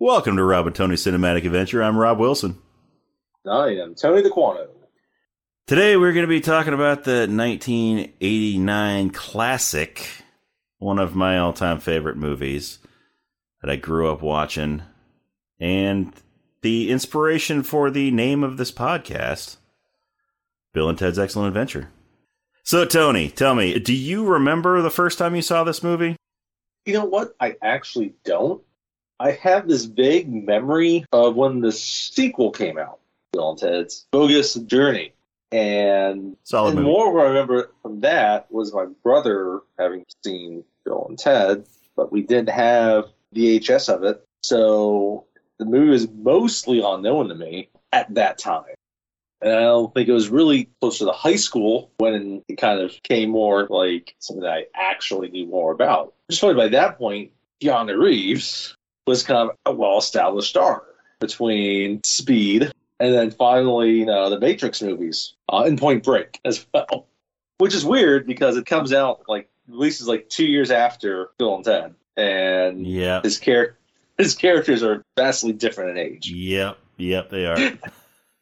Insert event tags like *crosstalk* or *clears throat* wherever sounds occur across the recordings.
Welcome to Rob and Tony's Cinematic Adventure. I'm Rob Wilson. I am Tony the Quano. Today we're going to be talking about the 1989 classic, one of my all-time favorite movies that I grew up watching, and the inspiration for the name of this podcast, Bill and Ted's Excellent Adventure. So, Tony, tell me, do you remember the first time you saw this movie? You know what? I actually don't. I have this vague memory of when the sequel came out, Bill and Ted's Bogus Journey. And, Solid and movie. more what I remember from that was my brother having seen Bill and Ted, but we didn't have VHS of it. So the movie was mostly unknown to me at that time. And I don't think it was really close to the high school when it kind of came more like something that I actually knew more about. Just funny, by that point, Keanu Reeves was kind of a well established star between Speed and then finally, you know, the Matrix movies uh, and Point Break as well. Which is weird because it comes out like releases like two years after Bill and Ted, and Yep. his char- his characters are vastly different in age. Yep. Yep, they are.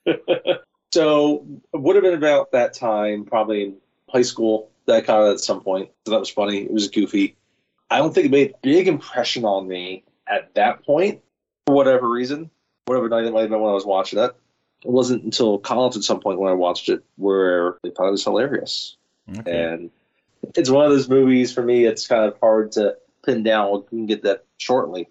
*laughs* so it would have been about that time, probably in high school, that kind of at some point. So that was funny. It was goofy. I don't think it made a big impression on me at that point, for whatever reason. Whatever night it might have been when I was watching it. It wasn't until college at some point when I watched it where I thought it was hilarious. Okay. And it's one of those movies for me, it's kind of hard to pin down. We can get that shortly.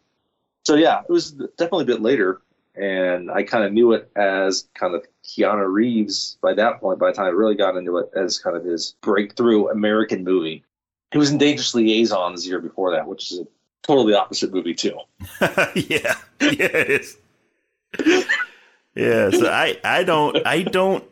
So yeah, it was definitely a bit later. And I kind of knew it as kind of Keanu Reeves by that point, by the time I really got into it as kind of his breakthrough American movie. He was in Dangerous Liaisons the year before that, which is a totally opposite movie too. *laughs* yeah, yeah, it is. yeah, so I, I don't, I don't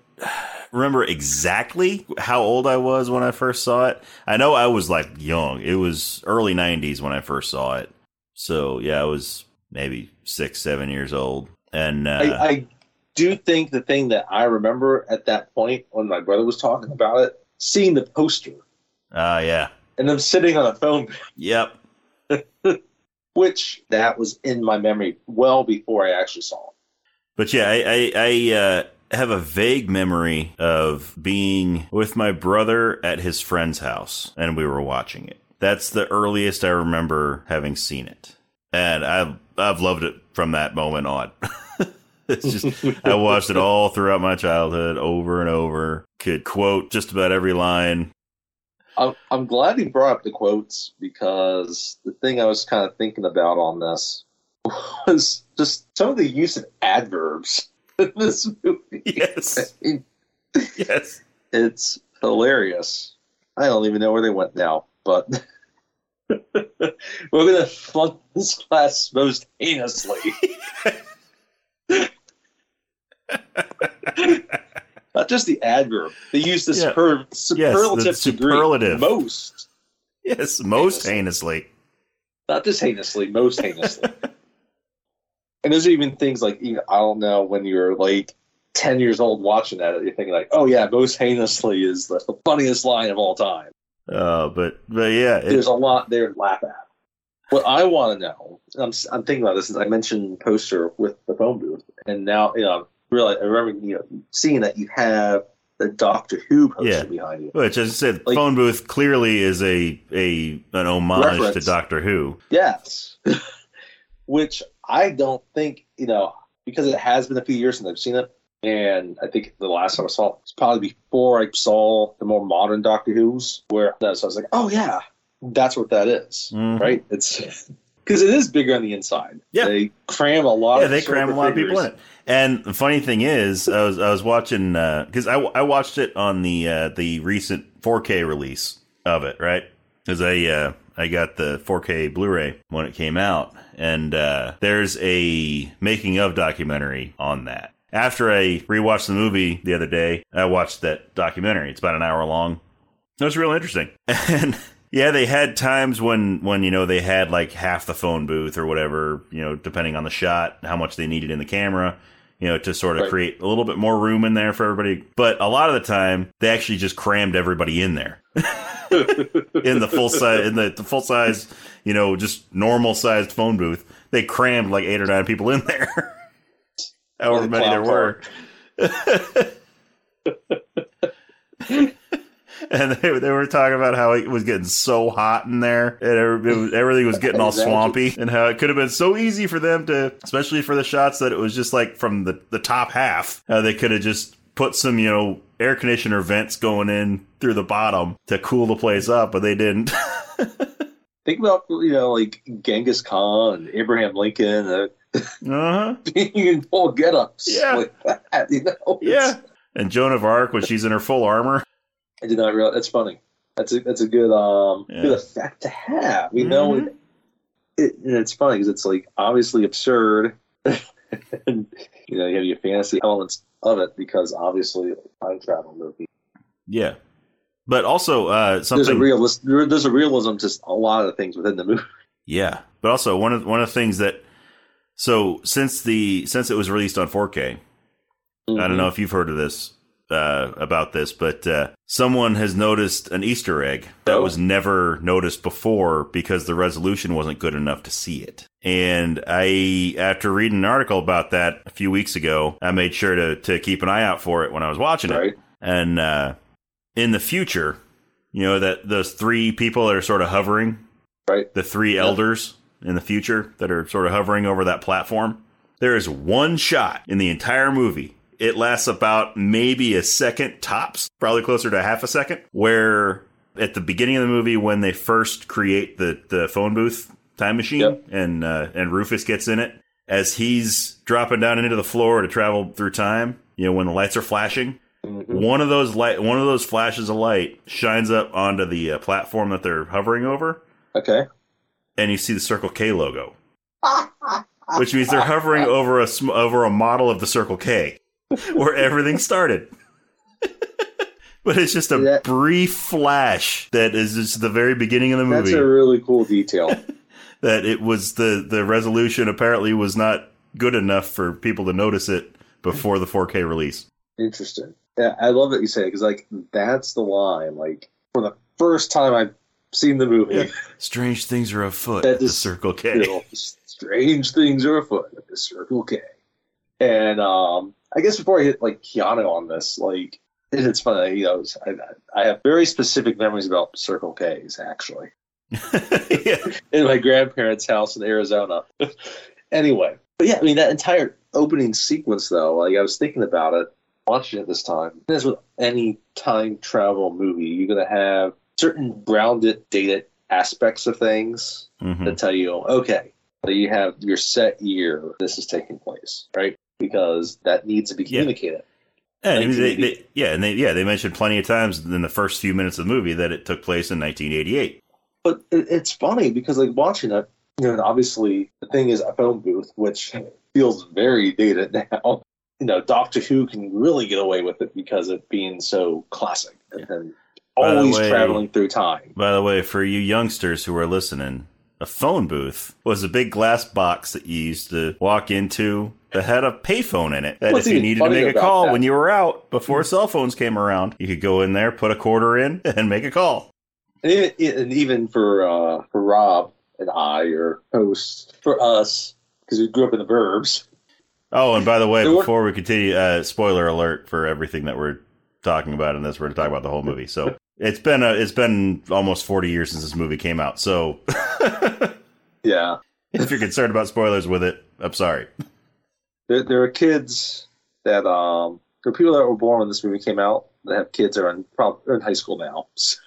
remember exactly how old I was when I first saw it. I know I was like young. It was early '90s when I first saw it. So yeah, I was maybe six, seven years old, and uh, I, I do think the thing that I remember at that point when my brother was talking about it, seeing the poster ah, yeah, and them sitting on a phone yep, which that was in my memory well before I actually saw it. But yeah, I I, I uh, have a vague memory of being with my brother at his friend's house, and we were watching it. That's the earliest I remember having seen it, and I've I've loved it from that moment on. *laughs* it's just I watched it all throughout my childhood, over and over. Could quote just about every line. I'm, I'm glad you brought up the quotes because the thing I was kind of thinking about on this *laughs* was just some of the use of adverbs *laughs* in this movie. Yes, I *laughs* mean, yes. it's hilarious. I don't even know where they went now, but we're gonna flunk this class most heinously. Not just the adverb; they use the Yeah. super, superlative, superlative. degree most. Yes, most heinously. Not just heinously, most heinously. and there's even things like even, I don't know when you're like ten years old watching that, you're thinking like, oh yeah, most heinously is the funniest line of all time. Uh, but but yeah, it, There's a lot there to laugh at. What I want to know, I'm, I'm thinking about this, is I mentioned poster with the phone booth, and now you know, really, I remember you know seeing that you have the Doctor Who poster Yeah. behind you. Which, as I said, Like- phone booth clearly is a a an homage Reference. to Doctor Who. Yes, *laughs* which I don't think you know because it has been a few years since I've seen it, and I think the last time I saw it was probably before I saw the more modern Doctor Who's, where so I was like, oh yeah, that's what that is, Mhm. right? It's *laughs* because it is bigger on the inside. Yeah. they cram a lot. Yeah, of they cram a lot of people in it. And the funny thing is, I was I was watching because I, I watched it on the uh, the recent 4K release of it, right? Because I uh, I got the 4K Blu-ray when it came out, and uh, there's a making of documentary on that. After I rewatched the movie the other day, I watched that documentary. It's about an hour long. It was real interesting. *laughs* And yeah, they had times when when you know they had like half the phone booth or whatever, you know, depending on the shot, how much they needed in the camera, you know, to sort of Right. create a little bit more room in there for everybody. But a lot of the time, they actually just crammed everybody in there. *laughs* in the full size in the, the full size, you know, just normal sized phone booth. They crammed like eight or nine people in there. *laughs* However many there were. *laughs* *laughs* and they, they were talking about how it was getting so hot in there and it was, everything was getting all swampy and how it could have been so easy for them to especially for the shots that it was just like from the, the top half how they could have just put some you know air conditioner vents going in through the bottom to cool the place up but they didn't. *laughs* Think about you know like Genghis Khan and Abraham Lincoln uh, uh-huh. *laughs* being in full get-ups Yeah. like that. You know, yeah. And joan of arc when she's in her full armor I did not realize. That's funny. That's a that's a good um Yeah. good effect to have. We know, Mhm. it, it, and it's funny because it's like obviously absurd, *laughs* and you know you have your fantasy elements of it because obviously time travel movie. yeah but also uh There's a something realist. There's a realism to a lot of the things within the movie. Yeah, but also one of one of the things that so since the since it was released on 4K, I don't know if you've heard of this uh, about this, but uh, someone has noticed an Easter egg that Oh. was never noticed before because the resolution wasn't good enough to see it. And I, after reading an article about that a few weeks ago, I made sure to to keep an eye out for it when I was watching it. Right. And uh, in the future, you know that those three people that are sort of hovering Right. the three elders in the future that are sort of hovering over that platform. There is one shot in the entire movie. It lasts about maybe a second tops, probably closer to half a second, where at the beginning of the movie when they first create the, the phone booth time machine Yep. and uh, and Rufus gets in it as he's dropping down into the floor to travel through time, you know, when the lights are flashing, Mhm. one of those light one of those flashes of light shines up onto the uh, platform that they're hovering over Okay. and you see the Circle K logo, which means they're hovering over a sm- over a model of the Circle K, *laughs* where everything started. *laughs* but it's just a Yeah. brief flash that is just the very beginning of the movie. That's a really cool detail. *laughs* that it was the the resolution apparently was not good enough for people to notice it before the 4K release. Interesting. Yeah, I love that you say it because like that's the line. Like for the first time I've seen the movie, Yeah. Strange things are afoot That at the Circle K. you know, strange things are afoot at the Circle K. And um, I guess before I hit like Keanu on this, like it's funny. You know, I, I have very specific memories about Circle K's actually *laughs* yeah. *laughs* in my grandparents' house in Arizona. *laughs* anyway, but yeah, I mean that entire opening sequence though, like I was thinking about it, watching it this time. As with any time travel movie, you're gonna have certain grounded, dated aspects of things Mhm. that tell you, okay, so you have your set year this is taking place, right? Because that needs to be communicated. Yeah. And they, they, yeah, and they yeah they mentioned plenty of times in the first few minutes of the movie that it took place in 1988. But it, it's funny because like watching it, you know, and obviously the thing is a phone booth, which feels very dated *laughs* now. You know, Doctor Who can really get away with it because of being so classic and always way- traveling through time. By the way, for you youngsters who are listening, a phone booth was a big glass box that you used to walk into that had a payphone in it. That What's if you needed to make a call that- when you were out before cell phones came around, you could go in there, put a quarter in, *laughs* and make a call. And even, for uh, for Rob and I, or host for us, because we grew up in the burbs. Oh, and by the way, before we continue, uh, spoiler alert for everything that we're talking about in this. We're going to talk about the whole movie. So *laughs* it's been a, it's been almost forty years since this movie came out. So *laughs* Yeah, if you're concerned about spoilers with it, I'm sorry. there, there are kids that um, there are people that were born when this movie came out that have kids that are in prob- are in high school now. So.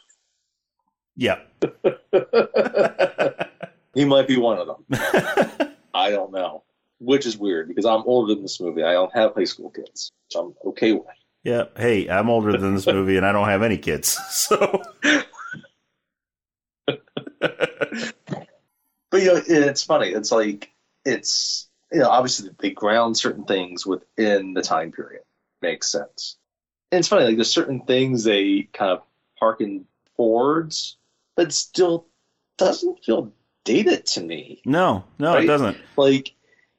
Yeah. *laughs* he might be one of them. *laughs* I don't know, which is weird because I'm older than this movie. I don't have high school kids, which I'm okay with. Yeah. Hey, I'm older than this movie, and I don't have any kids. *laughs* So *laughs* But you know, it's funny. It's like it's you know obviously they ground certain things within the time period. Makes sense. And it's funny like there's certain things they kind of harken towards, but still doesn't feel dated to me. no, no, it doesn't. Like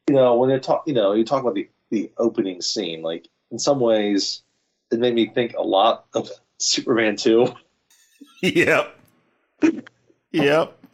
you know when they talk, you know you talk about the the opening scene. Like in some ways, it made me think a lot of *laughs* Superman two. Yep. Yep. *laughs*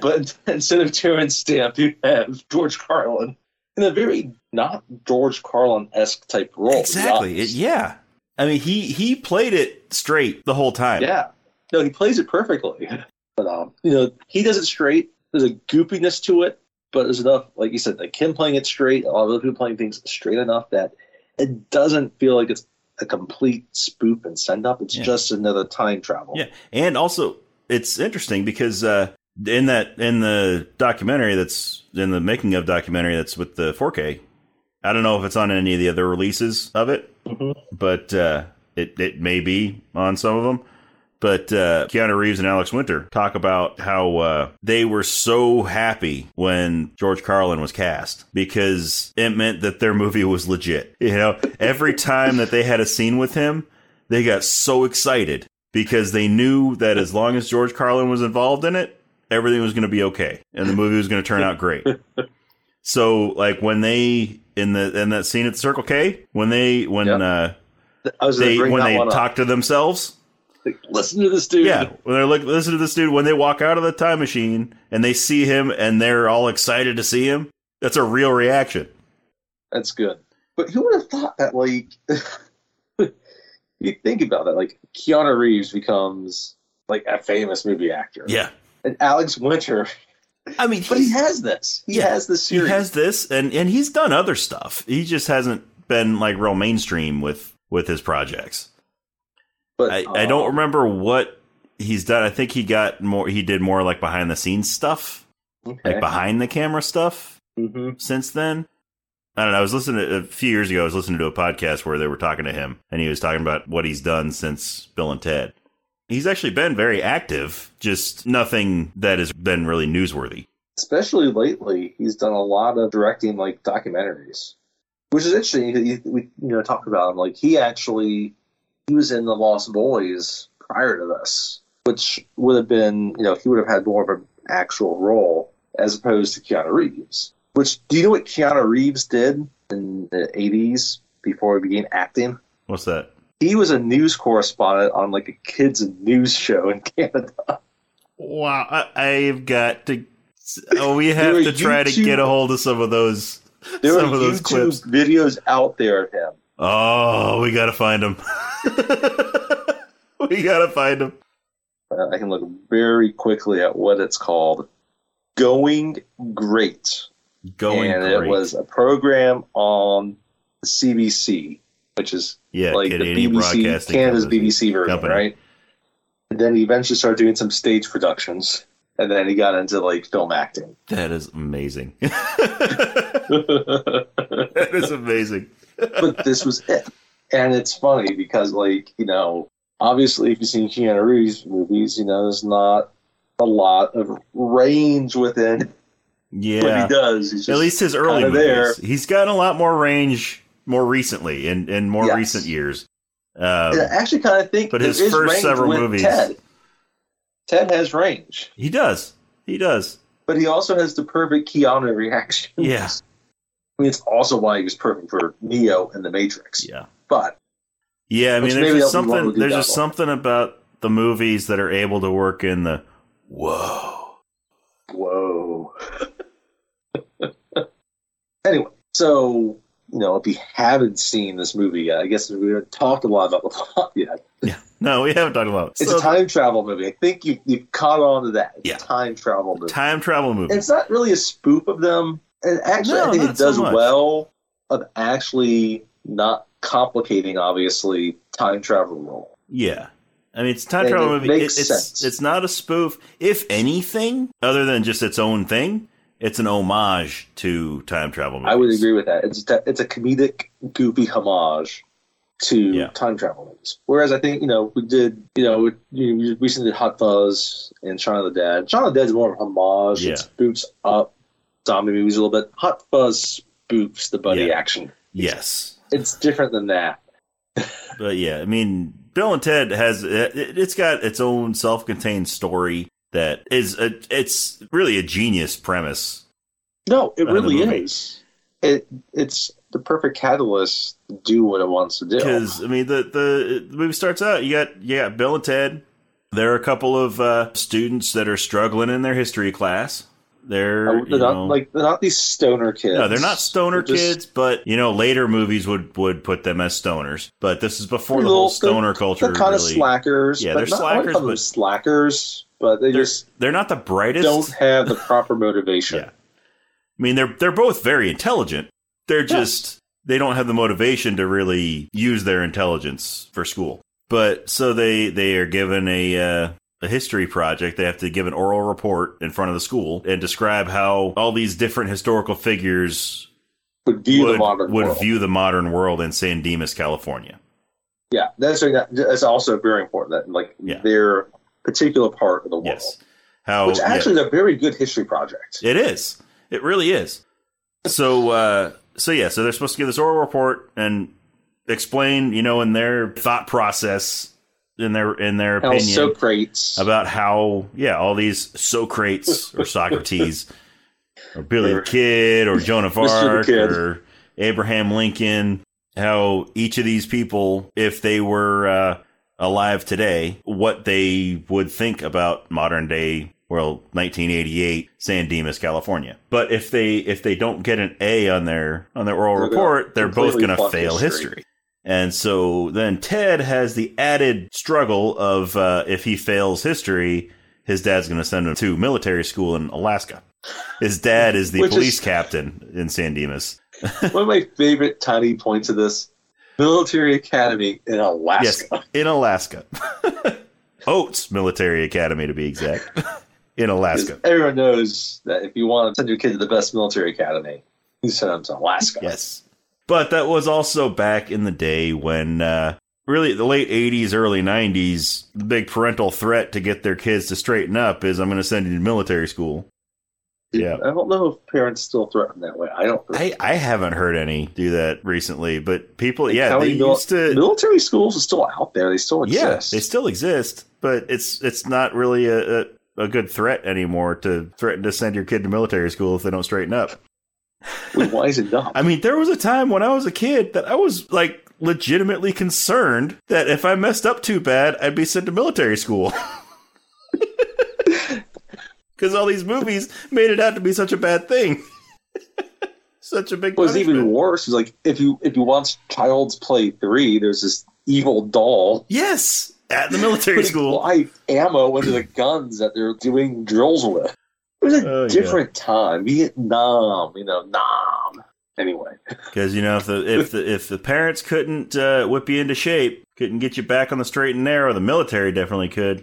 but instead of Terence Stamp, you have George Carlin in a very not George Carlin esque type role. Exactly. It, yeah. I mean, he he played it straight the whole time. Yeah. No, he plays it perfectly. But um, you know, he does it straight. There's a goopiness to it, but there's enough, like you said, like him playing it straight, a lot of other people playing things straight enough that it doesn't feel like it's a complete spoof and send up. It's Yeah. just another time travel. Yeah, and also it's interesting because uh, in that in the documentary that's in the making of documentary that's with the 4K. I don't know if it's on any of the other releases of it, Mhm. but uh, it it may be on some of them. But uh, Keanu Reeves and Alex Winter talk about how uh, they were so happy when George Carlin was cast because it meant that their movie was legit. *laughs* You know, every time that they had a scene with him, they got so excited because they knew that as long as George Carlin was involved in it, everything was going to be okay and the movie was going to turn out great. *laughs* so, like when they in the in that scene at Circle K, when they when Yep. uh, I was they when they talk to themselves, Like, listen to this dude. yeah, when they're like, listen to this dude when they walk out of the time machine and they see him and they're all excited to see him. That's a real reaction. That's good. But who would have thought that, like, *laughs* you think about that, like, Keanu Reeves becomes, like, a famous movie actor. Yeah, And Alex Winter, I mean, but he has this. He Yeah, has this series. he has this, and and he's done other stuff. He just hasn't been like real mainstream with with his projects. But I, I don't um, remember what he's done. I think he got more. He did more like behind the scenes stuff, Okay. like behind the camera stuff. hmm Since then, I don't know. I was listening to, a few years ago. I was listening to a podcast where they were talking to him, and he was talking about what he's done since Bill and Ted. He's actually been very active, just nothing that has been really newsworthy. Especially lately, he's done a lot of directing, like, documentaries. Which is interesting. He- We, you know, talk about him. Like, he actually, he was in The Lost Boys prior to this, which would have been, you know, he would have had more of an actual role as opposed to Keanu Reeves. Which, do you know what Keanu Reeves did in the 80s before he began acting? What's that? He was a news correspondent on, like, a kids' news show in Canada. Wow, I, I've got to. Oh, we have to try to get a hold of some of those. There some are of those YouTube clips. videos out there of him. Oh, we gotta find him. *laughs* we gotta find them. Uh, I can look very quickly at what it's called. Going Great. Going and great. it was a program on CBC, which is yeah, like the BBC, Canada's. BBC version, Company. right? And then he eventually started doing some stage productions, and then he got into like film acting. That is amazing. *laughs* *laughs* that is amazing. This was it. And it's funny because, like, you know, obviously, if you've seen Keanu Reeves movies, you know, there's not a lot of range within Yeah, what he does. He's at least his early movies. there. He's gotten a lot more range more recently in in more Yes. recent years. Um, I actually kind of think But his is first several movies- Ted. Ted has range, he does. He does. but he also has the perfect Keanu reaction. Yeah. I mean, it's also why he was perfect for Neo in the Matrix. Yeah. But Yeah, I mean, there's just that'll be one something. There's just one. something about the movies that are able to work in the whoa. whoa. *laughs* anyway, so you know, if you haven't seen this movie yet, I guess we haven't talked a lot about the plot *laughs* yet. Yeah, no, we haven't talked about it. It's So, a time travel movie. I think you you've caught on to that. It's Yeah. a time travel movie. time travel movie. it's not really a spoof of them. And actually, No, I think it does much. well of actually not complicating, obviously, time travel role. Yeah. I mean, it's a time And travel it movie. It- it's sense. it's not a spoof. If anything, other than just its own thing, it's an homage to time travel movies. I would agree with that. It's a, it's a comedic, goofy homage to Yeah. time travel movies. Whereas I think you know we did you know we, you know, we recently did Hot Fuzz and Shaun of the Dead. Shaun of the Dead is more of a homage. Yeah. It spoofs up zombie movies a little bit. Hot Fuzz spoofs the buddy Yeah. action. Yes. It's different than that. *laughs* But yeah, I mean, Bill and Ted has it, it's got its own self-contained story that is a, it's really a genius premise. No, it really is. it it's the perfect catalyst to do what it wants to do. Because I mean, the, the the movie starts out. You got you got Bill and Ted. There are a couple of uh, students that are struggling in their history class. They're, Uh, they're not know, like they're not these stoner kids. no, they're not stoner They're just kids, but you know, later movies would would put them as stoners. But this is before the whole stoner culture. They're kind of slackers. Yeah, but they're not, slackers, but- slackers, but they they're just they're not the brightest. don't have the proper motivation. *laughs* Yeah. I mean, they're they're both very intelligent. They're just they don't have the motivation to really use their intelligence for school. But so they they are given a uh, a history project. They have to give an oral report in front of the school and describe how all these different historical figures Would view the modern would world. view the modern world in San Dimas, California. yeah, that's that's also very important. That like Yeah. their particular part of the world, Yes, how which yeah. actually is a very good history project. It is. It really is. So, uh, so yeah, so they're supposed to give this oral report and explain, you know, in their thought process, in their in their opinion, Socrates about how, yeah, all these Socrates or Socrates or Billy the Or- Kid or Joan of *laughs* Arc or Abraham Lincoln, how each of these people, if they were uh, alive today, what they would think about modern day, well, 1988 San Dimas, California. But if they if they don't get an A on their on their oral They're report, they're both going to fail history. history. And so then Ted has the added struggle of uh, if he fails history, his dad's going to send him to military school in Alaska. His dad is the *laughs* Which is- police captain in San Dimas. *laughs* One of my favorite tiny points of this military academy in Alaska. Yes, in Alaska. *laughs* Oates Military Academy, to be exact, in Alaska. Everyone knows that if you want to send your kid to the best military academy, you send them to Alaska. Yes. But that was also back in the day when, uh, really, the late 80s, early 90s, the big parental threat to get their kids to straighten up is I'm going to send you to military school. Yeah. I don't know if parents still threaten that way. I don't. I, I haven't heard any do that recently, but people, yeah, they mil- used to. military schools are still out there. They still Yeah, exist. they still exist, but it's it's not really a, a, a good threat anymore to threaten to send your kid to military school if they don't straighten up. *laughs* Why is it dumb? I mean, there was a time when I was a kid that I was like legitimately concerned that if I messed up too bad, I'd be sent to military school. *laughs* Because all these movies made it out to be such a bad thing. *laughs* such a big What's punishment. even worse is like if you if you watch Child's Play three, there's this evil doll Yes, at the military school. live ammo into the guns that they're doing drills with. It was a Oh, yeah. different time. Vietnam, you know, Nam. Anyway, *laughs* Because you know, if the if the if the parents couldn't uh, whip you into shape, couldn't get you back on the straight and narrow, the military definitely could.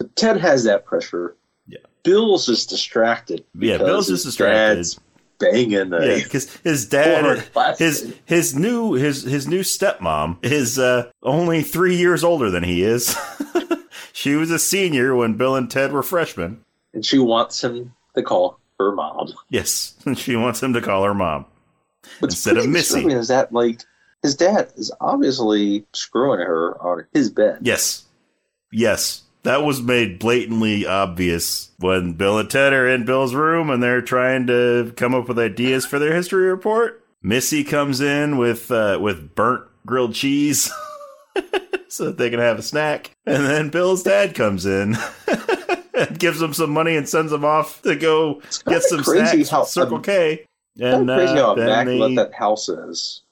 but Ted has that pressure. Yeah. Bill's just distracted. Yeah, Bill's just distracted. Dad's banging Yeah, because his dad, his his new his his new stepmom is uh, only three years older than he is. *laughs* she was a senior when Bill and Ted were freshmen. And she wants him to call her mom. Yes, *laughs* she wants him to call her mom. What's Instead of Missy. Is that like his dad is obviously screwing her on his bed? Yes, yes, that was made blatantly obvious when Bill and Ted are in Bill's room and they're trying to come up with ideas for their history report. Missy comes in with uh, with burnt grilled cheese. *laughs* So that they can have a snack. And then Bill's dad comes in *laughs* *laughs* gives them some money and sends them off to go It's get some crazy snacks how Circle um, K. And crazy uh, how immaculate they, that house is.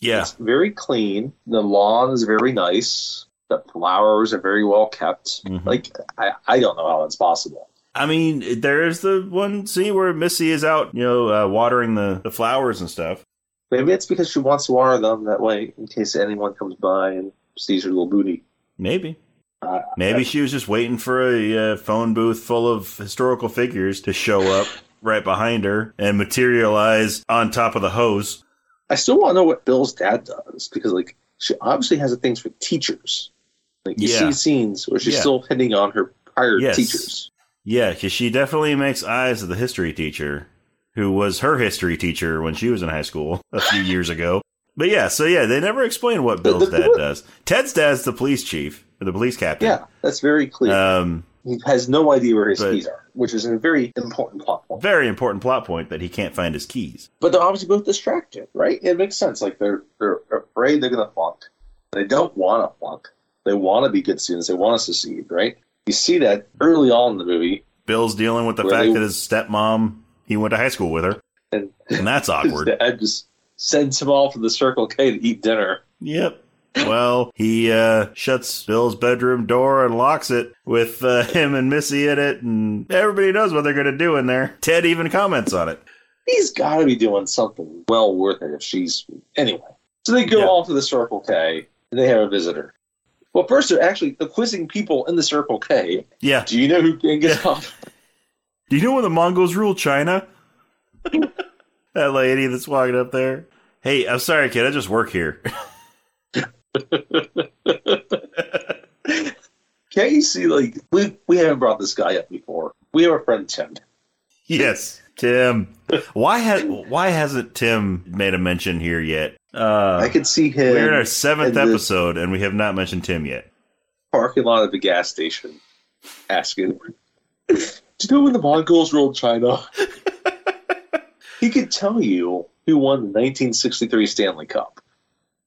yeah, It's very clean. The lawn is very nice. The flowers are very well kept. Mhm. Like I, I don't know how that's possible. I mean, there's the one scene where Missy is out, you know, uh, watering the, the flowers and stuff. Maybe it's because she wants to water them that way in case anyone comes by and sees her little booty. Maybe. Uh, Maybe she was just waiting for a uh, phone booth full of historical figures to show up right behind her and materialize on top of the hose. I still want to know what Bill's dad does because, like, she obviously has a thing for teachers. Like, you Yeah. see scenes where she's Yeah. still hitting on her prior Yes. teachers. Yeah, because she definitely makes eyes at the history teacher, who was her history teacher when she was in high school a few years ago. But yeah, so yeah, they never explain what Bill's dad does. Ted's dad's the police chief, the police captain. Yeah, that's very clear. Um, he has no idea where his but- keys are, which is a very important plot point. very important plot point that he can't find his keys. But they're obviously both distracted, right? It makes sense. Like they're they're afraid they're going to flunk. They don't want to flunk. They want to be good students. They want to succeed, right? You see that early on in the movie. Bill's dealing with the fact they- that his stepmom he went to high school with her, And and that's *laughs* awkward. dad just sends him off to the Circle K to eat dinner. Yep. Well, he uh, shuts Bill's bedroom door and locks it with uh, *laughs* him and Missy in it, and everybody knows what they're going to do in there. Ted even comments on it. He's got to be doing something well worth it if she's anyway. So they go Yeah. off to the Circle K and they have a visitor. Well, first they're actually the quizzing people in the Circle K. Yeah. Do you know who Genghis Khan? *laughs* Do you know when the Mongols ruled China? *laughs* that lady that's walking up there. Hey, I'm sorry, kid. I just work here. *laughs* Can't you see like we we haven't brought this guy up before? We have a friend Tim. yes, Tim. Why has Why hasn't Tim made a mention here yet? Uh, I can see him we're in our seventh in episode, and we have not mentioned Tim yet. parking lot of the gas station asking, Do you know when the Mongols ruled China? *laughs* he could tell you who won the 1963 Stanley Cup.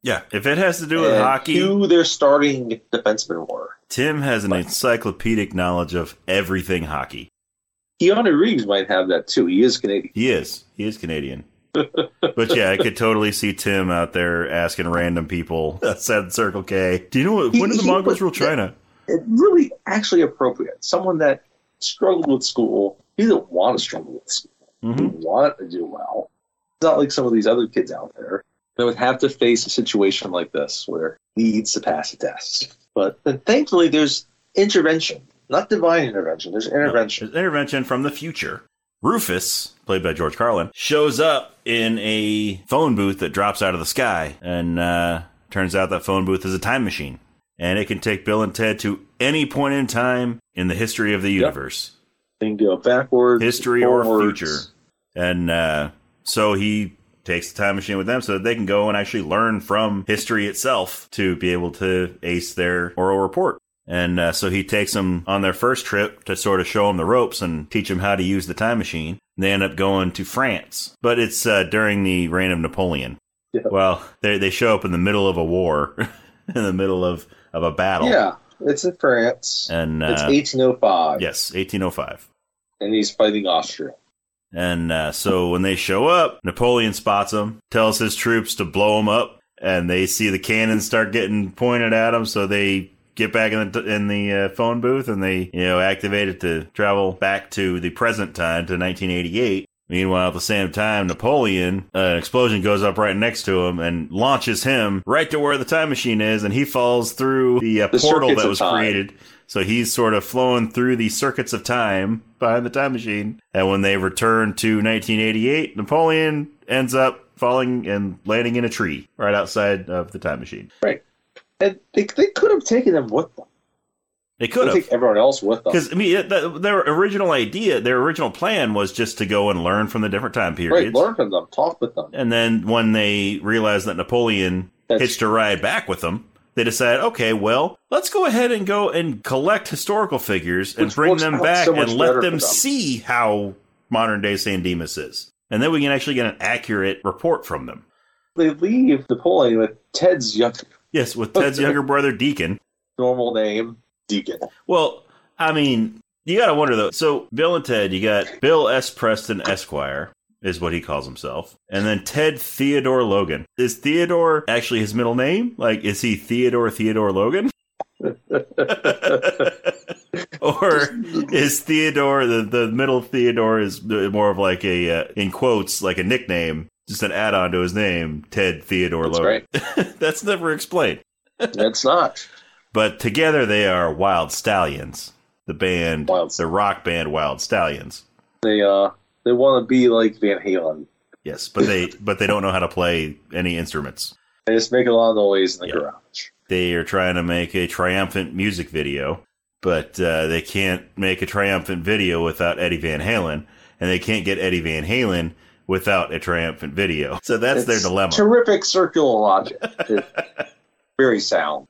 Yeah, if it has to do with and hockey, Who their starting defensemen were. Tim has an encyclopedic knowledge of everything hockey. Keanu Reeves might have that too. He is Canadian. He is. He is Canadian. but yeah, I could totally see Tim out there asking random people *laughs* outside Circle K. Do you know what, He- when did the Mongols rule China? It really actually appropriate. Someone that struggled with school. He didn't want to struggle with school. He hmm want to do well. It's not like some of these other kids out there that would have to face a situation like this where he needs to pass a test. But then thankfully, there's intervention, not divine intervention. There's intervention. There's intervention from the future. Rufus, played by George Carlin, shows up in a phone booth that drops out of the sky, and uh, turns out that phone booth is a time machine, and it can take Bill and Ted to any point in time in the history of the universe. They can go backwards, history or future. And uh, so he takes the time machine with them so that they can go and actually learn from history itself to be able to ace their oral report. And uh, so he takes them on their first trip to sort of show them the ropes and teach them how to use the time machine. They end up going to France, but it's uh, during the reign of Napoleon. Yeah. Well, they they show up in the middle of a war, *laughs* in the middle of, of a battle. Yeah, it's in France. And it's uh, 1805. yes, 1805. And he's fighting Austria. And uh, so when they show up, Napoleon spots them, tells his troops to blow them up, and they see the cannons start getting pointed at them. So they get back in the in the uh, phone booth and they you know activate it to travel back to the present time to 1988. Meanwhile, at the same time, Napoleon, uh, an explosion goes up right next to him and launches him right to where the time machine is, and he falls through the, uh, The portal that was created. So he's sort of flowing through the circuits of time behind the time machine. And when they return to 1988, Napoleon ends up falling and landing in a tree right outside of the time machine. Right. And they, they could have taken him with them. They could have. take everyone else with them. Because I mean, that- their original idea, their original plan was just to go and learn from the different time Right, periods. learn from them, talk with them. And then when they realized that Napoleon That's- hitched a ride back with them, they decided, okay, well, let's go ahead and go and collect historical figures and Which bring them back so and let them, them. see how modern day San Dimas is. And then we can actually get an accurate report from them. They leave Napoleon with Ted's younger Yes, with Ted's *laughs* younger brother, Deacon. normal name, Deacon. Well, I mean, you got to wonder though. So, Bill and Ted, you got Bill S. Preston Esquire, is what he calls himself. And then Ted Theodore Logan. Is Theodore actually his middle name? Like, is he Theodore Theodore Logan? *laughs* or is Theodore, the, the middle Theodore, is more of like a, uh, in quotes, like a nickname, just an add on to his name, Ted Theodore That's Logan? right. *laughs* That's never explained. That's not. But together they are Wild Stallions, the band, Wild- the rock band Wild Stallions. They uh they want to be like Van Halen. Yes, but they *laughs* but they don't know how to play any instruments. They just make a lot of noise in the garage. They are trying to make a triumphant music video, but uh, they can't make a triumphant video without Eddie Van Halen, and they can't get Eddie Van Halen without a triumphant video. So that's their dilemma. Terrific circular logic. *laughs* Very sound.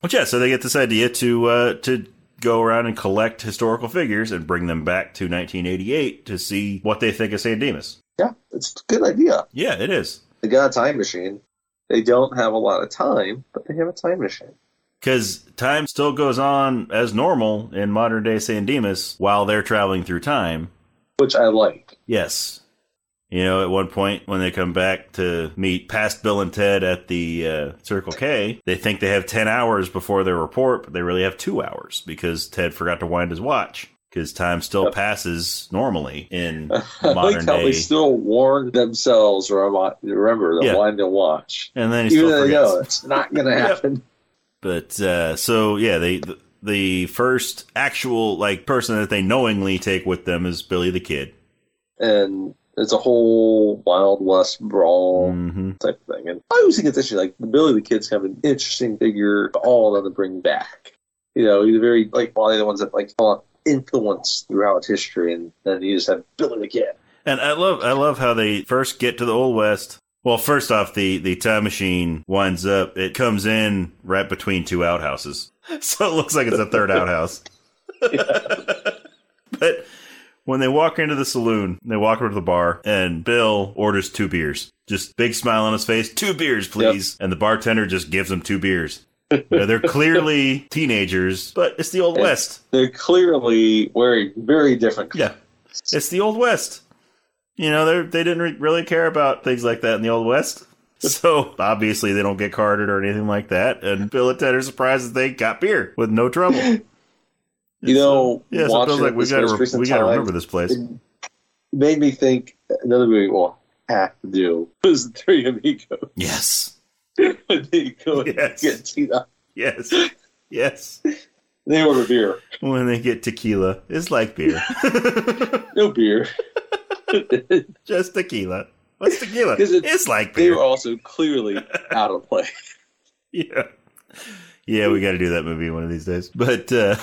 But yeah, so they get this idea to uh, to go around and collect historical figures and bring them back to 1988 to see what they think of San Dimas. Yeah, it's a good idea. Yeah, it is. They got a time machine. They don't have a lot of time, but they have a time machine. Because time still goes on as normal in modern day San Dimas while they're traveling through time. Which I like. Yes. You know, at one point when they come back to meet past Bill and Ted at the uh, Circle K, they think they have 10 hours before their report, but they really have two hours because Ted forgot to wind his watch. Because time still Yep. passes normally in *laughs* modern like how day. they still warn themselves remember to Yeah. wind and watch. and then he Even still though they know it's not going *laughs* to Yep. happen. But uh, so yeah, they the, the first actual like person that they knowingly take with them is Billy the Kid. And it's a whole Wild West brawl hmm type of thing. And I always think it's actually like the Billy the Kid's kind of an interesting figure to all of them to bring back. You know, he's a very like one of the ones that like influence throughout history, and then you just have Billy the Kid. And I love I love how they first get to the old west. Well, first off, the the time machine winds up. It comes in right between two outhouses, *laughs* so it looks like it's a third *laughs* outhouse. *laughs* but when they walk into the saloon, they walk over to the bar, and Bill orders two beers. Just big smile on his face. Two beers, please. And the bartender just gives them two beers. They're clearly *laughs* teenagers, but it's the old Yeah. west. They're clearly wearing very different. Clothes. Yeah. It's the old west. You know, they they didn't re- really care about things like that in the old west. *laughs* So obviously they don't get carded or anything like that. And Bill and Ted are surprised that they got beer with no trouble. *laughs* You know, yeah. So watching Bill's like, we this got most to we got to remember this place. It made me think another movie we'll have to do was the Three Amigos. Yes, *laughs* when they go and Yes. get tequila. yes, yes. *laughs* They order beer. When they get tequila, it's like beer, *laughs* No beer. just tequila. What's tequila? it- it's like they were also clearly out of play. yeah yeah we got to do that movie one of these days but uh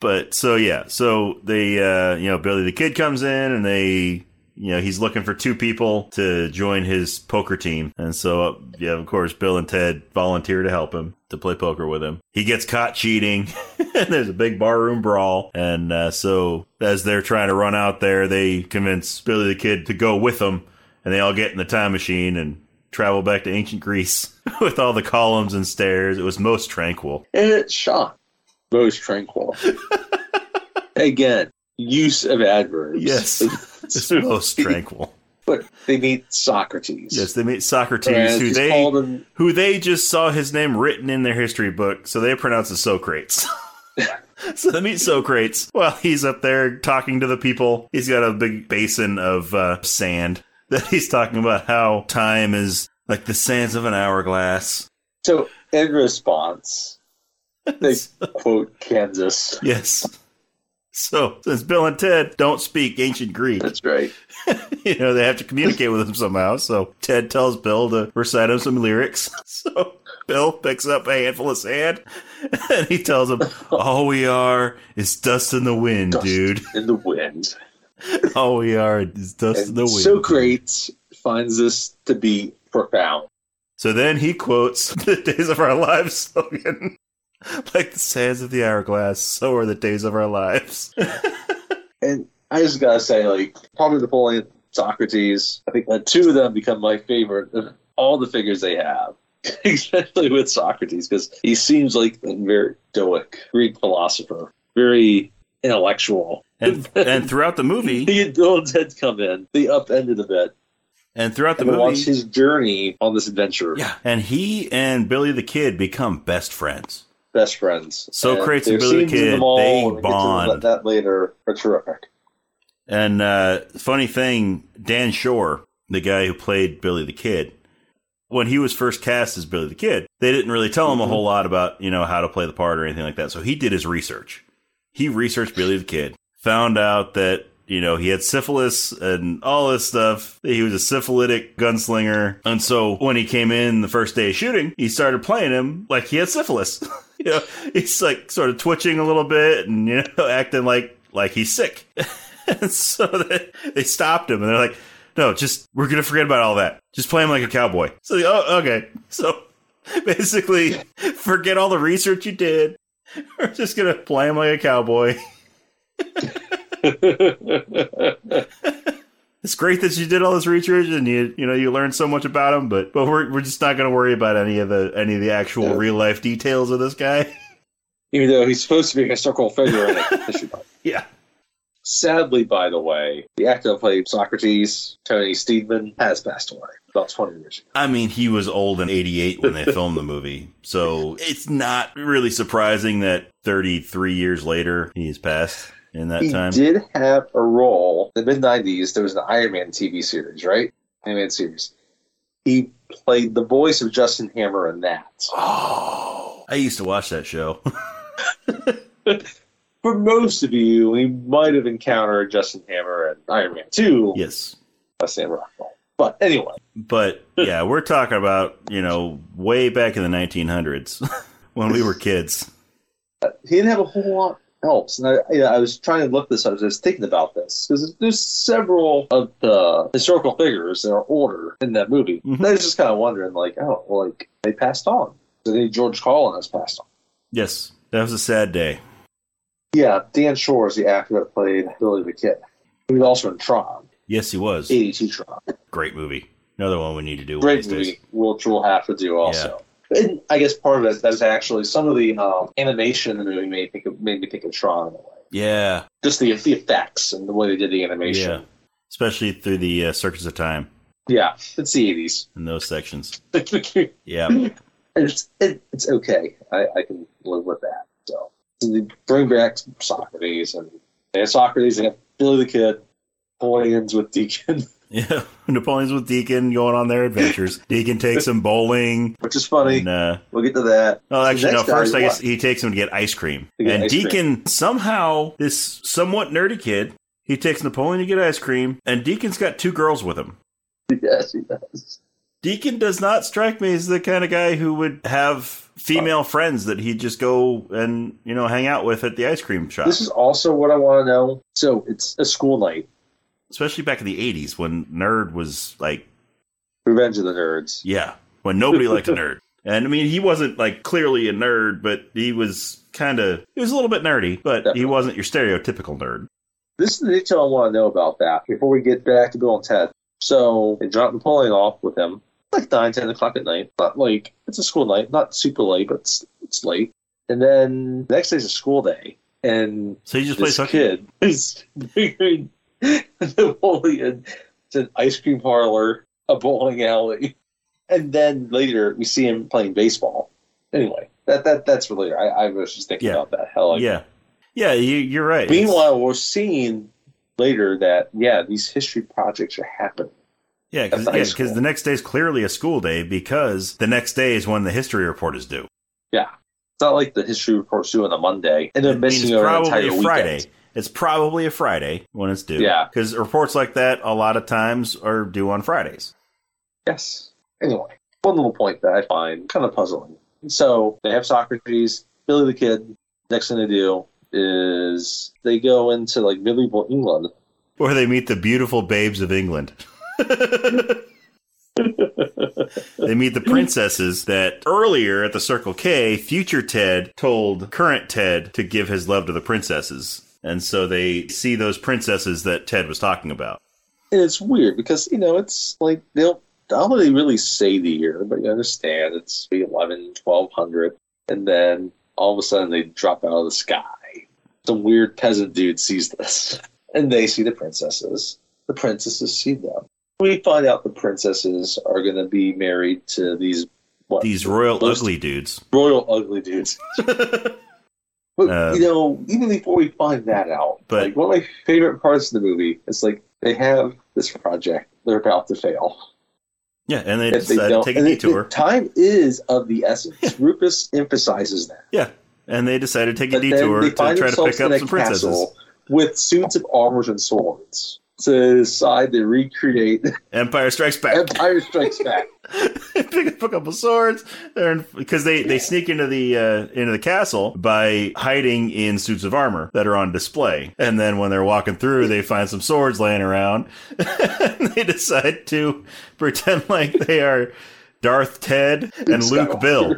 but so yeah so they uh you know billy the kid comes in and they you know he's looking for two people to join his poker team and so uh, yeah of course bill and ted volunteer to help him to play poker with him he gets caught cheating and *laughs* there's a big barroom brawl and uh, so as they're trying to run out there they convince billy the kid to go with them and they all get in the time machine and travel back to ancient Greece *laughs* with all the columns and stairs. It was most tranquil. It's shot. Most tranquil. Again, use of adverbs. Yes. *laughs* It's most tranquil. But they meet Socrates. Yes, they meet Socrates, who they him who they just saw his name written in their history book, so they pronounce it Socrates. *laughs* so they meet Socrates while he's up there talking to the people. He's got a big basin of uh, sand *laughs* that he's talking about how time is like the sands of an hourglass. So in response, they *laughs* quote Kansas. Yes. So, since Bill and Ted don't speak ancient Greek, That's right. *laughs* you know, they have to communicate with him somehow. So, Ted tells Bill to recite him some lyrics. *laughs* So, Bill picks up a handful of sand and he tells him, All we are is dust in the wind, Dust dude. in the wind. All we are is dust in the wind. Socrates finds this to be profound. So then he quotes the Days of Our Lives slogan. *laughs* like the sands of the hourglass, so are the days of our lives. *laughs* And I just gotta say, like, probably Napoleon, Socrates, I think the two of them become my favorite of all the figures they have. *laughs* Especially with Socrates, because he seems like a very stoic Greek philosopher, very intellectual. And and throughout the movie, He and Bill and come in, they upended a bit, and throughout the and movie, watch his journey on this adventure. Yeah, and he and Billy the Kid become best friends. Best friends. Socrates and their Billy the scenes in Kid, they we'll get to bond. that later are terrific. And uh, funny thing, Dan Shor, the guy who played Billy the Kid, when he was first cast as Billy the Kid, they didn't really tell him a Mhm. whole lot about you know how to play the part or anything like that. So he did his research. He researched Billy the Kid, found out that you know he had syphilis and all this stuff. He was a syphilitic gunslinger, and so when he came in the first day of shooting, he started playing him like he had syphilis. *laughs* *laughs* you know, he's like sort of twitching a little bit and you know *laughs* acting like like he's sick. *laughs* and so they, they stopped him and they're like, no, just, we're going to forget about all that. Just play him like a cowboy. So, oh, okay. So basically, forget all the research you did. We're just gonna play him like a cowboy. It's great that you did all this research and you you know you learned so much about him, but but we're we're just not gonna worry about any of the any of the actual real life details of this guy. Even though he's supposed to be a historical figure in history book. yeah. Sadly, by the way, the actor who played Socrates, Tony Steedman, has passed away about 20 years ago. I mean, he was old in '88 when they *laughs* filmed the movie, so it's not really surprising that 33 years later he's passed in that he time. did have a role in the mid 90s. There was an Iron Man TV series, right? Iron Man series. He played the voice of Justin Hammer in that. *gasps* Oh, I used to watch that show. *laughs* For most of you, we might have encountered Justin Hammer in Iron Man 2 yes, by Sam Rockwell. But anyway, but *laughs* yeah, we're talking about you know way back in the 1900s *laughs* when we were kids. Uh, he didn't have a whole lot else. And I, you know, I was trying to look this up. I was thinking about this because there's several of the historical figures that are older in that movie. Mhm. And I was just kind of wondering, like, oh, well, like they passed on. I think George Carlin has passed on. Yes, that was a sad day. Yeah, Dan Shor is the actor that played Billy the Kid. He was also in Tron, Yes, he was. 82 Tron. Great movie. Another one we need to do Great days. movie, which we'll have to do also. And I guess part of it is actually some of the um, animation in the movie made, think of, made me think of Tron in a way. Yeah, Just the, the effects and the way they did the animation. yeah. Especially through the uh, Circuits of Time Yeah, it's the eighties. in those sections. *laughs* it's Yeah. *laughs* it, it's okay. I, I can live with that. So, they bring back Socrates and they have Socrates. and have Billy the Kid. Napoleon's with Deacon, *laughs* Yeah. *laughs* Napoleon's with Deacon going on their adventures. Deacon takes him bowling. which is funny. And, uh, We'll get to that. oh, actually, no. First, I guess he takes him to get ice cream. Get and ice Deacon somehow, this somewhat nerdy kid, he takes Napoleon to get ice cream, and Deacon's got two girls with him. *laughs* yes, he does. Deacon does not strike me as the kind of guy who would have female friends that he'd just go and you know hang out with at the ice cream shop. This is also what I want to know. So it's a school night. Especially back in the '80s when nerd was like, Revenge of the Nerds. yeah, when nobody liked a *laughs* nerd. And I mean, he wasn't like clearly a nerd, but he was kind of he was a little bit nerdy, but he wasn't your stereotypical nerd. This is the detail I want to know about that before we get back to Bill and Ted. So they drop Napoleon off with him like 9, 10 o'clock at night. Not like it's a school night, not super late, but it's, it's late. And then the next day's a school day. And So he just plays kid *laughs* is *laughs* Napoleon to an ice cream parlor, a bowling alley. And then later we see him playing baseball. Anyway, that, that that's for later. I, I was just thinking Yeah. about that. Hell, like, yeah, yeah, you, you're right. It's- Meanwhile, we're seeing later that yeah, these history projects are happening. yeah, because at the next day is clearly a school day because the next day is when the history report is due. Yeah, it's not like the history report's due on a Monday and they're It missing over an probably entire Friday. weekend. It's probably a Friday when it's due. Yeah. Because reports like that a lot of times are due on Fridays. Yes. Anyway, one little point that I find kind of puzzling. So they have Socrates, Billy the Kid. Next thing they do is they go into like medieval England. Where they meet the beautiful babes of England. *laughs* they meet the princesses that earlier at the Circle K, future Ted told current Ted to give his love to the princesses. And so they see those princesses that Ted was talking about. And it's weird because, you know, it's like they'll I don't really really say the year, but you understand it's 11, 1200. And then all of a sudden they drop out of the sky. Some weird peasant dude sees this. *laughs* And they see the princesses. The princesses see them. We find out the princesses are going to be married to these what These royal ugly dudes. royal ugly dudes. *laughs* But Um, you know, even before we find that out, but- like one of my favorite parts of the movie is like they have this project they're about to fail. Yeah, and they If they decide to take a detour. time is of the essence. Rufus emphasizes that. Yeah, and they decide to take a But then detour to try to pick up some princesses. with suits of armors and swords to decide to recreate Empire Strikes Back. Empire Strikes Back. *laughs* pick up a couple swords. They're in, because they, they sneak into the uh, into the castle by hiding in suits of armor that are on display, and then when they're walking through, they find some swords laying around. and *laughs* they decide to pretend like they are Darth Ted and Luke Bill.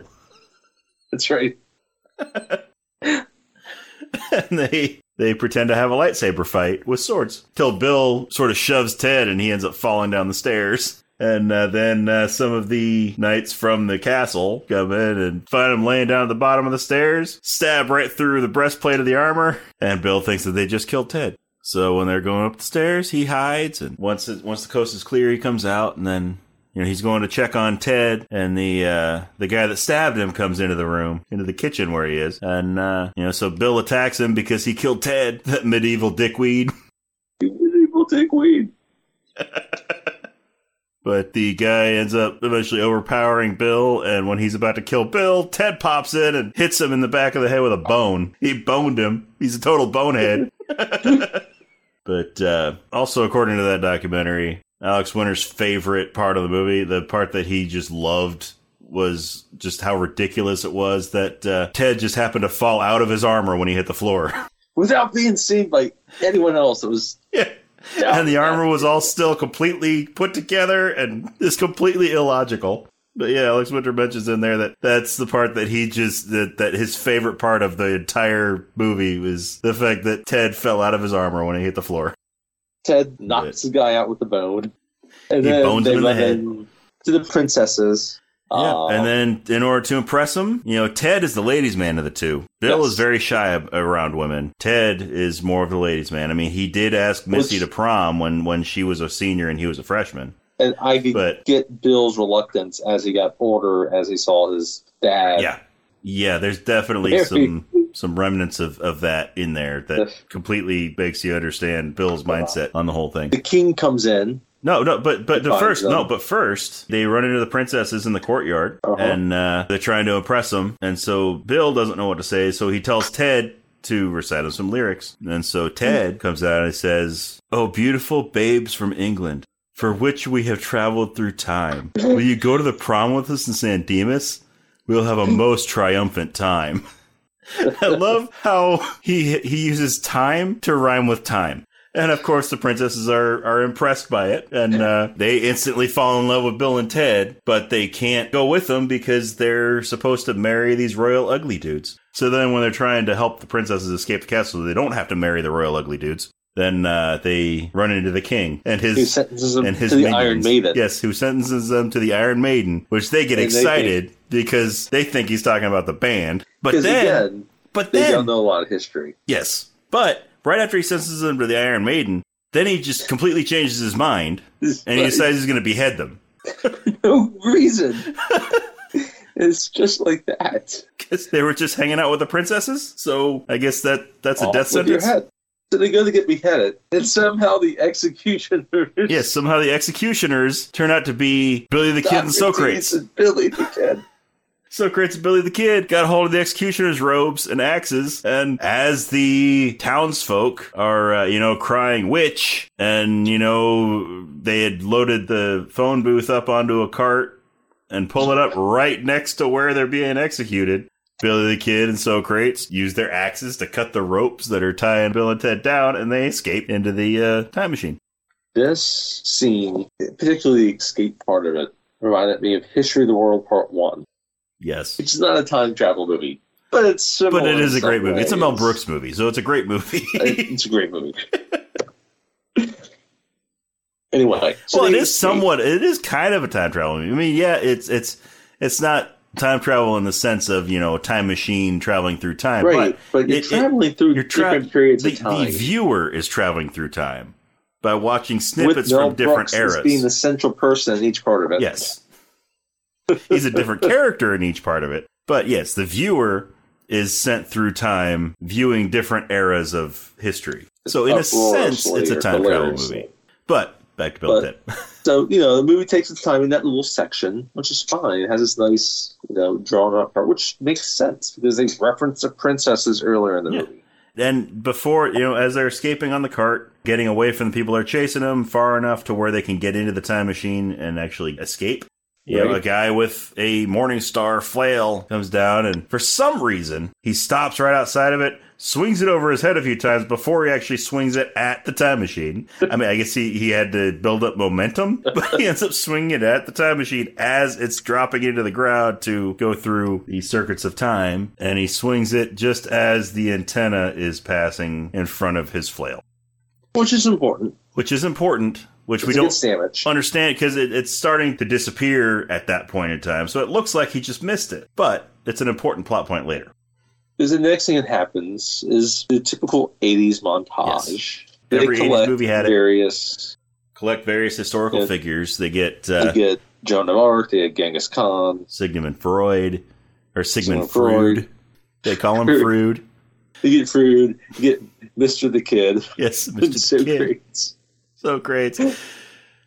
That's right. *laughs* and they they pretend to have a lightsaber fight with swords till Bill sort of shoves Ted and he ends up falling down the stairs. And uh, then uh, some of the knights from the castle come in and find him laying down at the bottom of the stairs, stab right through the breastplate of the armor, and Bill thinks that they just killed Ted. So when they're going up the stairs, he hides, and once it, once the coast is clear, he comes out, and then you know he's going to check on Ted, and the uh, the guy that stabbed him comes into the room, into the kitchen where he is, and uh, you know so Bill attacks him because he killed Ted, *laughs* that medieval dickweed. Medieval dickweed. *laughs* But the guy ends up eventually overpowering Bill, and when he's about to kill Bill, Ted pops in and hits him in the back of the head with a bone. He boned him. He's a total bonehead. *laughs* but uh, also, according to that documentary, Alex Winter's favorite part of the movie, the part that he just loved, was just how ridiculous it was that uh, Ted just happened to fall out of his armor when he hit the floor. *laughs* Without being seen by anyone else. It was yeah. and the armor was all still completely put together and is completely illogical. But yeah, Alex Winter mentions in there that that's the part that he just that that his favorite part of the entire movie was the fact that Ted fell out of his armor when he hit the floor. Ted knocks the guy out with the bone, and He then bones they him in the head. to the princesses. Yeah, Uh, and then in order to impress him, you know, Ted is the ladies' man of the two. Bill Yes. is very shy around women. Ted is more of the ladies' man. I mean, he did ask Missy Which- to prom when when she was a senior and he was a freshman. and I could But- get Bill's reluctance as he got older, as he saw his dad. Yeah. Yeah, there's definitely Very- some some remnants of, of that in there that Yes. completely makes you understand Bill's mindset on the whole thing. The king comes in. No, no, but but the first then. no, but first they run into the princesses in the courtyard Uh-huh. and uh, they're trying to impress them, and so Bill doesn't know what to say, so he tells Ted to recite him some lyrics, and so Ted comes out and says, "Oh, beautiful babes from England." For which we have traveled through time. *laughs* Will you go to the prom with us in San Dimas? We'll have a most triumphant time. *laughs* I love how he he uses time to rhyme with time. And of course, the princesses are, are impressed by it, and uh, they instantly fall in love with Bill and Ted, but they can't go with them because they're supposed to marry these royal ugly dudes. So then, when they're trying to help the princesses escape the castle, they don't have to marry the royal ugly dudes. Then uh, they run into the king and Who his sentences him and his to the. Iron Maiden? Yes, who sentences them to the Iron Maiden, which they get And excited because they think he's talking about the band. But then, again, but they then, don't know a lot of history. Yes. But right after he sentences them to the Iron Maiden, then he just completely changes his mind *laughs* and he decides he's going to behead them. *laughs* no reason. *laughs* it's just like that. Because they were just hanging out with the princesses. So I guess that that's a Off death sentence. So they go to get beheaded, and somehow the executioners. Yes, somehow the executioners turn out to be Billy the Kid and Socrates Socrates. and Billy the Kid. Socrates and Billy the Kid got hold of the executioner's robes and axes, and as the townsfolk are, uh, you know, crying witch, and, you know, they had loaded the phone booth up onto a cart and pull it up right next to where they're being executed. Billy the Kid and Socrates use their axes to cut the ropes that are tying Bill and Ted down, and they escape into the uh, time machine. This scene, particularly the escape part of it, reminded me of History of the World Part One, Yes. It's not a time travel movie, but it's similar. But it is a great movie. It's a Mel. Brooks movie, so it's a great movie. *laughs* it's a great movie. *laughs* anyway, so well, it is somewhat. It is kind of a time travel movie. I mean, yeah, it's it's it's not time travel in the sense of you know a time machine traveling through time, right, but, you're it- it- traveling through you're tra- different periods the, of time. the viewer is traveling through time by watching with snippets Mel from different Brooks as eras. being the central person in each part of it. yes, he's a different character in each part of it, but yes, the viewer is sent through time, viewing different eras of history. So in a sense, it's a time travel movie. But back to Bill But- Ted. *laughs* So you know, the movie takes its time in that little section, which is fine. It has this nice, you know, drawn out part, which makes sense because they reference the princesses earlier in the Yeah. movie. And before, you know, as they're escaping on the cart, getting away from the people who are chasing them far enough to where they can get into the time machine and actually escape. You know, Right. a guy with a Morning Star flail comes down, and for some reason, he stops right outside of it, swings it over his head a few times before he actually swings it at the time machine. I mean, I guess he, he had to build up momentum, *laughs* but he ends up swinging it at the time machine as it's dropping into the ground to go through the circuits of time. And he swings it just as the antenna is passing in front of his flail, Which is important. which is important, which we don't understand because it, it's starting to disappear at that point in time. So it looks like he just missed it, but it's an important plot point later. Because the next thing that happens is the typical 80s montage. They Every 80s movie had it. various. Collect various historical Yeah. figures. They get They uh, get Joan of Arc, they get Genghis Khan, Sigmund Freud or Sigmund Sigmund Freud. Freud. They call him *laughs* Freud. They get Freud. they get Mr. the Kid. Yes, Mr. *laughs* It's so Kid. great. So great.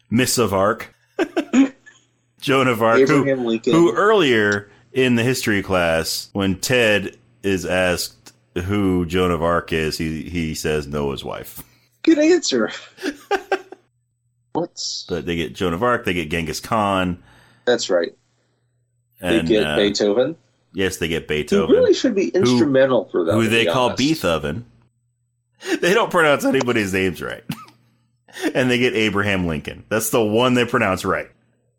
Miss of Arc. *laughs* Joan of Arc, who, Abraham Lincoln. who earlier in the history class, when Ted is asked who Joan of Arc is, he, he says Noah's wife. Good answer. *laughs* What's But they get Joan of Arc, they get Genghis Khan, that's right. They get uh, Beethoven. yes, they get Who Beethoven, really should be instrumental for them. who they call honest. Beethoven. *laughs* They don't pronounce anybody's names right. *laughs* and they get Abraham Lincoln. That's the one they pronounce right.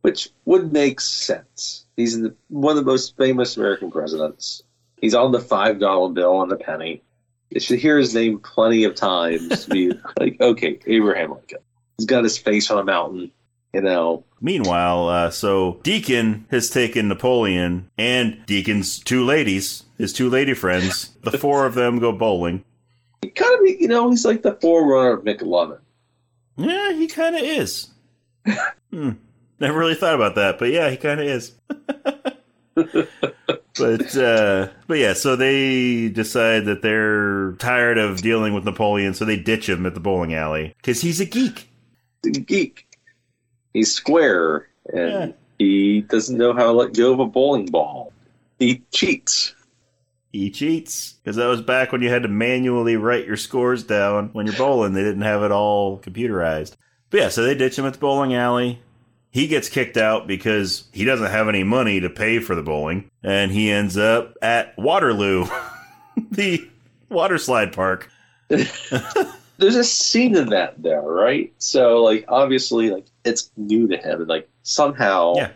which would make sense. He's the, one of the most famous American presidents. He's on the five dollar bill and the penny. You should hear his name plenty of times to be *laughs* like, okay, Abraham Lincoln. He's got his face on a mountain, you know. Meanwhile, uh, so Deacon has taken Napoleon and Deacon's two ladies, his two lady friends. The four of them go bowling. He kind of, you know, he's like the forerunner of McLovin. Yeah, he kind of is. *laughs* hmm. Never really thought about that, but yeah, he kind of is. *laughs* but uh, but yeah, so they decide that they're tired of dealing with Napoleon, so they ditch him at the bowling alley because he's a geek. Geek. He's square, and Yeah. he doesn't know how to let go of a bowling ball. He cheats. He cheats because that was back when you had to manually write your scores down when you're bowling. They didn't have it all computerized. But yeah, so they ditch him at the bowling alley. He gets kicked out because he doesn't have any money to pay for the bowling, and he ends up at Waterloo, *laughs* the water slide park. *laughs* there's a scene in that there, right? So like obviously like it's new to him and like somehow Yeah.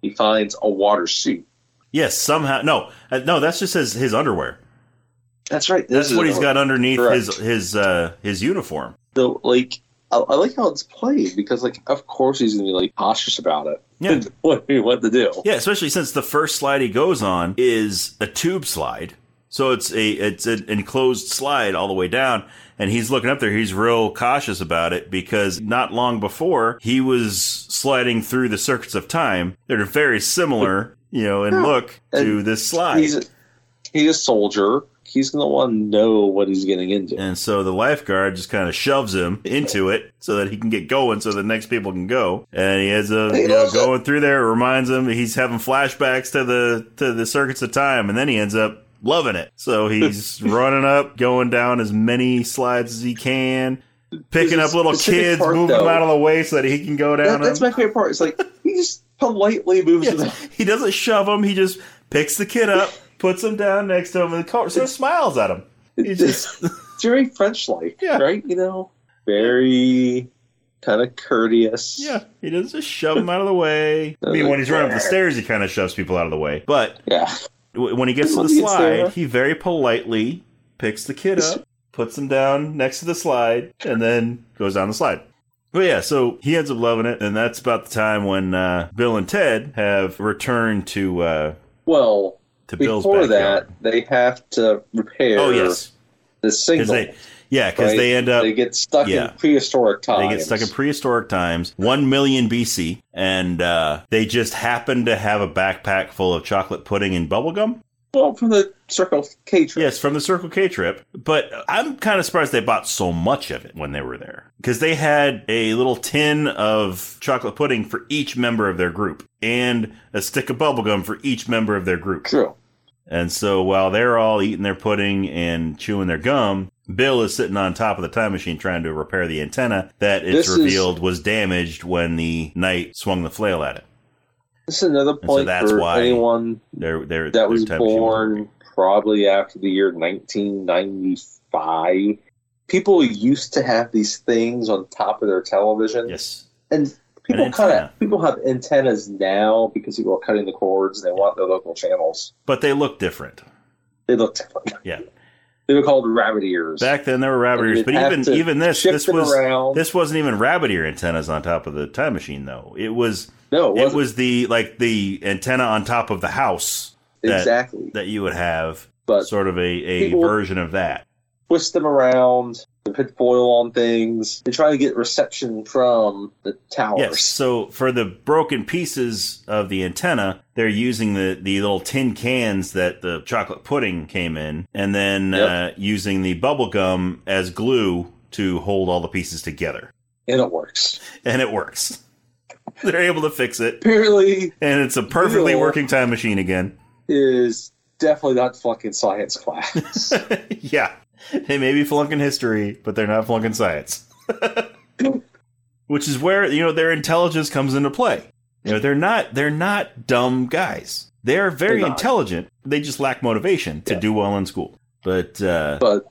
he finds a water suit. Yes, somehow. No, uh, no, that's just his his underwear. That's right. This That's is what he's got underneath Correct. his his uh his uniform. So like I, I like how it's played because like of course he's gonna be like cautious about it. Yeah. *laughs* what what to do. Yeah, especially since the first slide he goes on is a tube slide. So it's a it's an enclosed slide all the way down and he's looking up there he's real cautious about it because not long before he was sliding through the circuits of time. They're very similar, *laughs* you know, and Yeah. look to And this slide. He's a, he's a soldier. He's gonna want to know what he's getting into. And so the lifeguard just kind of shoves him into it so that he can get going so the next people can go. And he has up He you know, loves it. going through there. It reminds him he's having flashbacks to the to the circuits of time, and then he ends up loving it. So he's *laughs* running up, going down as many slides as he can, picking up little kids, moving them out of the way so that he can go That- down. that's my favorite part. It's like he just politely moves Yes. them. He doesn't shove him. He just picks the kid up, *laughs* puts him down next to him, and sort of smiles at him. He just It's *laughs* very French like, Yeah. right? You know, very kind of courteous. Yeah, he doesn't just shove him out of the way. I mean, when he's running up the stairs, he kind of shoves people out of the way. But Yeah. when he gets to the he slide, he very politely picks the kid up, puts him down next to the slide, and then goes down the slide. But yeah, so he ends up loving it, and that's about the time when uh, Bill and Ted have returned to uh, Well, to Bill's before backyard. that, they have to repair oh yes, the signal. they yeah because right? they end up they get stuck yeah. in prehistoric times. They get stuck in prehistoric times, 1 million BC, and uh, they just happen to have a backpack full of chocolate pudding and bubblegum. well from the Circle K trip. Yes, from the Circle K trip. But I'm kind of surprised they bought so much of it when they were there. Because they had a little tin of chocolate pudding for each member of their group, and a stick of bubblegum for each member of their group. True. And so while they're all eating their pudding and chewing their gum, Bill is sitting on top of the time machine trying to repair the antenna that it's This is- revealed was damaged when the knight swung the flail at it. This is another point so that's for why anyone Their, their, that was born probably after the year 1995. People used to have these things on top of their television, Yes. and people kind of people have antennas now because people are cutting the cords and they want their local channels. But they look different. They look different. *laughs* Yeah. They were called rabbit ears. Back then there were rabbit ears, but even even this this was around. this wasn't even rabbit ear antennas on top of the time machine though. It was no, it, it was the like the antenna on top of the house that- exactly. that you would have But sort of a, a version of that. twist them around, they put foil on things. They try to get reception from the towers. Yes. So for the broken pieces of the antenna, they're using the, the little tin cans that the chocolate pudding came in, and then Yep. uh, using the bubble gum as glue to hold all the pieces together. And it works. And it works. *laughs* They're able to fix it, Apparently, and it's a perfectly Real. working time machine again. Is definitely not fucking science class. *laughs* yeah. They may be flunking history, but they're not flunking science. *laughs* Which is where, you know, their intelligence comes into play. You know, they're not they're not dumb guys. They're very They're intelligent. They just lack motivation to Yeah. do well in school. But uh but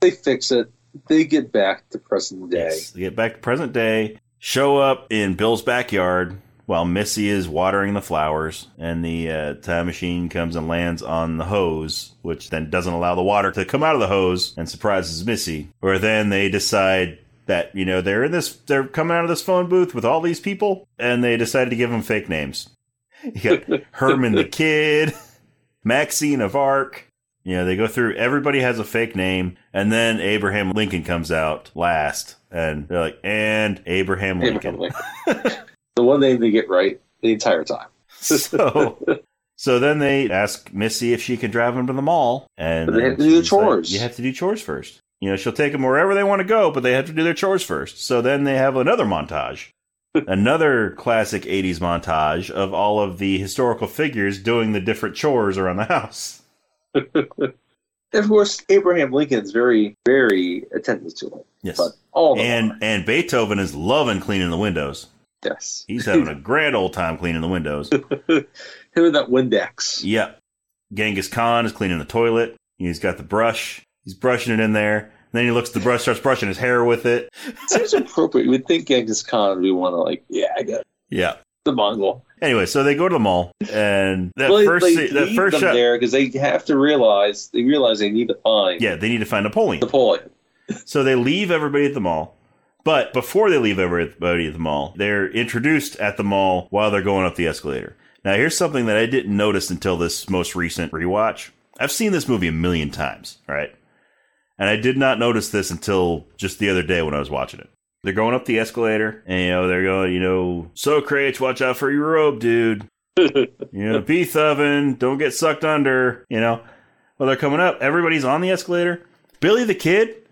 they fix it. They get back to present day. yes, they get back to present day, show up in Bill's backyard while Missy is watering the flowers, and the uh, time machine comes and lands on the hose, which then doesn't allow the water to come out of the hose and surprises Missy. Or then they decide that you know they're in this, they're coming out of this phone booth with all these people, and they decided to give them fake names. You got *laughs* Herman the Kid, Maxine of Arc. You know, they go through, everybody has a fake name, and then Abraham Lincoln comes out last, and they're like, and Abraham Lincoln. Abraham Lincoln. *laughs* the one thing they get right the entire time. *laughs* so, so then they ask Missy if she can drive them to the mall, and But they have to do the she's like, chores. you have to do chores first. You know, she'll take them wherever they want to go, but they have to do their chores first. So then they have another montage, *laughs* another classic '80s montage of all of the historical figures doing the different chores around the house. Of course, Abraham Lincoln's very, very attentive to it. Yes, But all and and Beethoven is loving cleaning the windows. Yes, He's having a *laughs* grand old time cleaning the windows. *laughs* him and that Windex. Yep. Genghis Khan is cleaning the toilet. He's got the brush. He's brushing it in there. then he looks at the brush, starts brushing his hair with it. *laughs* Seems appropriate. You would think Genghis Khan would be one of like, yeah, I got it. Yeah. the Mongol. Anyway, so they go to the mall, and that Well, first they that first shot. there because they have to realize they realize they need to find Yeah, they need to find Napoleon. Napoleon. So they leave everybody at the mall. But before they leave everybody at the mall, they're introduced at the mall while they're going up the escalator. Now, here's something that I didn't notice until this most recent rewatch. I've seen this movie a million times, right? And I did not notice this until just the other day when I was watching it. They're going up the escalator, and you know they're going, you know, So, Socrates, watch out for your robe, dude. *laughs* You know, beef oven, don't get sucked under. You know, well, they're coming up. Everybody's on the escalator. Billy the Kid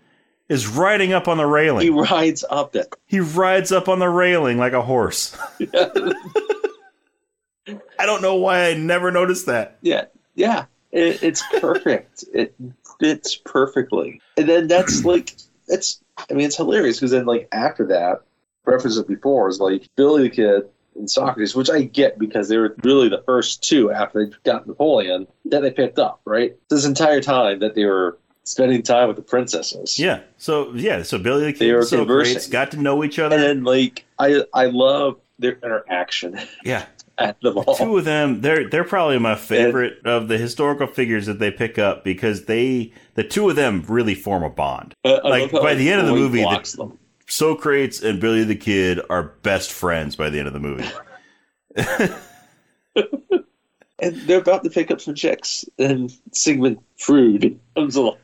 is riding up on the railing. he rides up it. He rides up on the railing like a horse. *laughs* I don't know why I never noticed that. Yeah, yeah. It, it's perfect. *laughs* it fits perfectly. And then that's *clears throat* like it's. I mean, it's hilarious because then like after that, references before is like Billy the Kid and Socrates, which I get because they were really the first two after they got Napoleon that they picked up. Right, this entire time that they were spending time with the princesses. Yeah. So yeah. So Billy the Kid and Socrates conversing. got to know each other. And like I I love their interaction *laughs* yeah. at the mall. Two of them, they're they're probably my favorite of the historical figures that they pick up because they the two of them really form a bond. Uh, I like, by the end of the movie, the-. Socrates and Billy the Kid are best friends by the end of the movie. *laughs* And they're about to pick up some chicks, and Sigmund Freud comes along.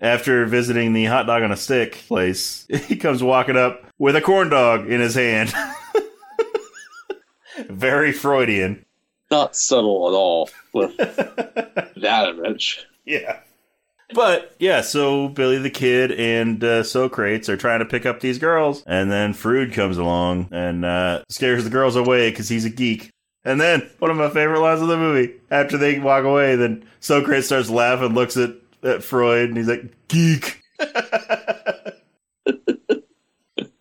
After visiting the hot dog on a stick place, *laughs* he comes walking up with a corn dog in his hand. *laughs* Very Freudian. Not subtle at all with *laughs* that image. Yeah. But yeah, so Billy the Kid and uh, Socrates are trying to pick up these girls, and then Frood comes along and uh, scares the girls away because he's a geek. And then one of my favorite lines of the movie, after they walk away, then Socrates starts laughing, looks at, at Freud, and he's like, "Geek." *laughs*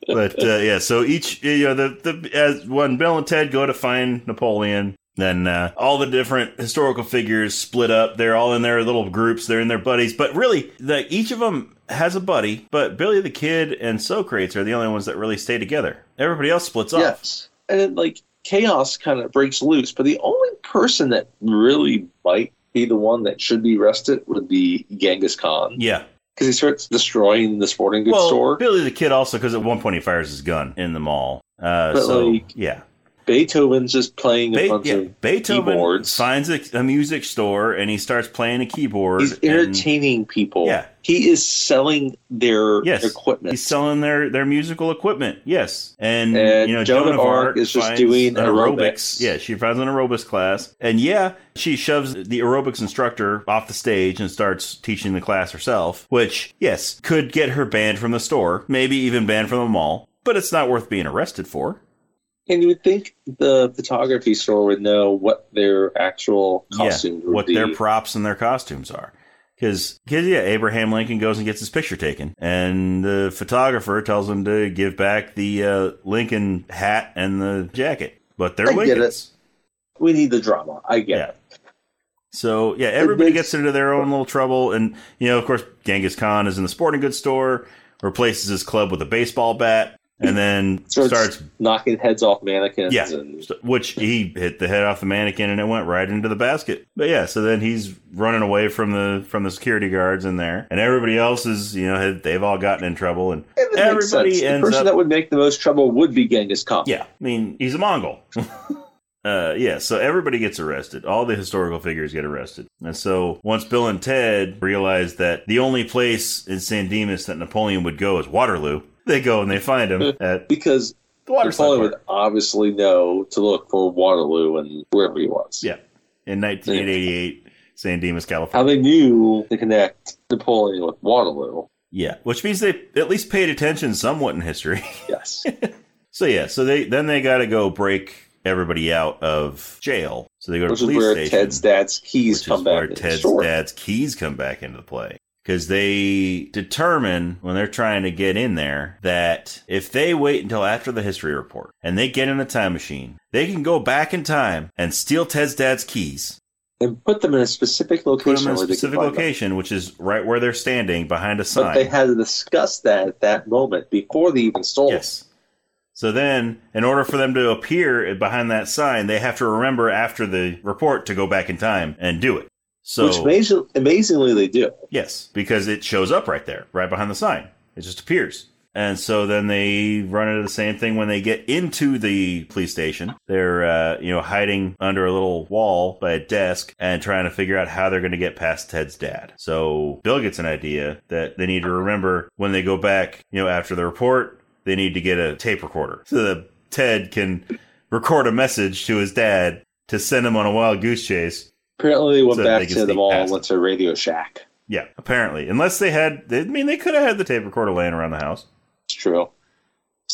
but uh, yeah, so each you know the the as when Bill and Ted go to find Napoleon, Then uh, all the different historical figures split up. They're all in their little groups. They're in their buddies. But really, the, each of them has a buddy. But Billy the Kid and Socrates are the only ones that really stay together. Everybody else splits off. Yes. And like, chaos kind of breaks loose. But the only person that really might be the one that should be arrested would be Genghis Khan. Yeah. Because he starts destroying the sporting goods well, store. Billy the Kid also, because at one point he fires his gun in the mall. Uh, But, so, like, yeah. Beethoven's just playing a bunch yeah, of Beethoven keyboards. finds a, a music store and he starts playing a keyboard. He's and entertaining people. Yeah. He is selling their Yes, equipment. He's selling their, their musical equipment. Yes, and, And you know Joan Joan of Arc Arc is just doing an aerobics. Yeah, she finds an aerobics class, and yeah, she shoves the aerobics instructor off the stage and starts teaching the class herself. Which, yes, could get her banned from the store, maybe even banned from the mall. But it's not worth being arrested for. And you would think the photography store would know what their actual costumes yeah, what be. their props and their costumes are. Because, yeah, Abraham Lincoln goes and gets his picture taken, and the photographer tells him to give back the uh, Lincoln hat and the jacket. But they're I get it. Lincolns. we need the drama. I get Yeah. it. So, yeah, everybody gets into their own little trouble. And, you know, of course, Genghis Khan is in the sporting goods store, replaces his club with a baseball bat, and then *laughs* Starts, starts knocking heads off mannequins. Yeah. And which he hit the head off the mannequin and it went right into the basket. But yeah, so then he's running away from the from the security guards in there, and everybody else is you know they've all gotten in trouble, and everybody ends the person up that would make the most trouble would be Genghis Khan. yeah. I mean, he's a Mongol. *laughs* Uh, yeah, so everybody gets arrested. All the historical figures get arrested. And so once Bill and Ted realize that the only place in San Dimas that Napoleon would go is Waterloo, they go and they find him at Because the waterside Napoleon would obviously know to look for Waterloo and wherever he was. Yeah. In 1988, San Dimas, California. How they knew to connect Napoleon with Waterloo. Yeah, which means they at least paid attention somewhat in history. *laughs* Yes. so yeah, so they then they got to go break everybody out of jail. So they go to Which is police where station. Ted's dad's keys which come is back where into the Ted's dad's keys come back into play. Because they determine when they're trying to get in there that if they wait until after the history report and they get in the time machine, they can go back in time and steal Ted's dad's keys, and put them in a specific location. put them in a where they can specific location, which is right where they're standing behind a sign. But they had to discuss that at that moment before they even stole Yes. So then, in order for them to appear behind that sign, they have to remember after the report to go back in time and do it. So Which amazing, amazingly they do. Yes, because it shows up right there, right behind the sign. It just appears. And so then they run into the same thing when they get into the police station. They're, uh, you know, hiding under a little wall by a desk and trying to figure out how they're going to get past Ted's dad. So Bill gets an idea that they need to remember when they go back, you know, after the report, they need to get a tape recorder so that Ted can record a message to his dad to send him on a wild goose chase Apparently they went So back can to the mall and went to Radio Shack. Yeah, apparently. Unless they had, I mean, they could have had the tape recorder laying around the house. It's true.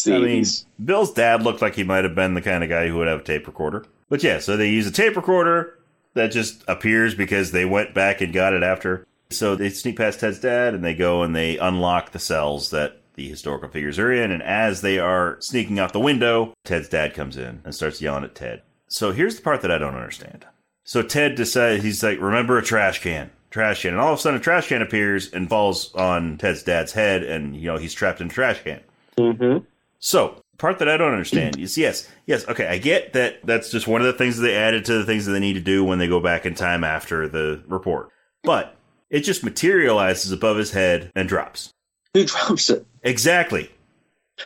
The I mean, Bill's dad looked like he might have been the kind of guy who would have a tape recorder. But yeah, so they use a tape recorder that just appears because they went back and got it after. So they sneak past Ted's dad and they go and they unlock the cells that the historical figures are in. And as they are sneaking out the window, Ted's dad comes in and starts yelling at Ted. So here's the part that I don't understand. So Ted decides, he's like, remember a trash can. Trash can. And all of a sudden, a trash can appears and falls on Ted's dad's head, and, you know, he's trapped in a trash can. Mm-hmm. So, part that I don't understand is yes, yes, okay, I get that that's just one of the things that they added to the things that they need to do when they go back in time after the report. But it just materializes above his head and drops. Who drops it? Exactly.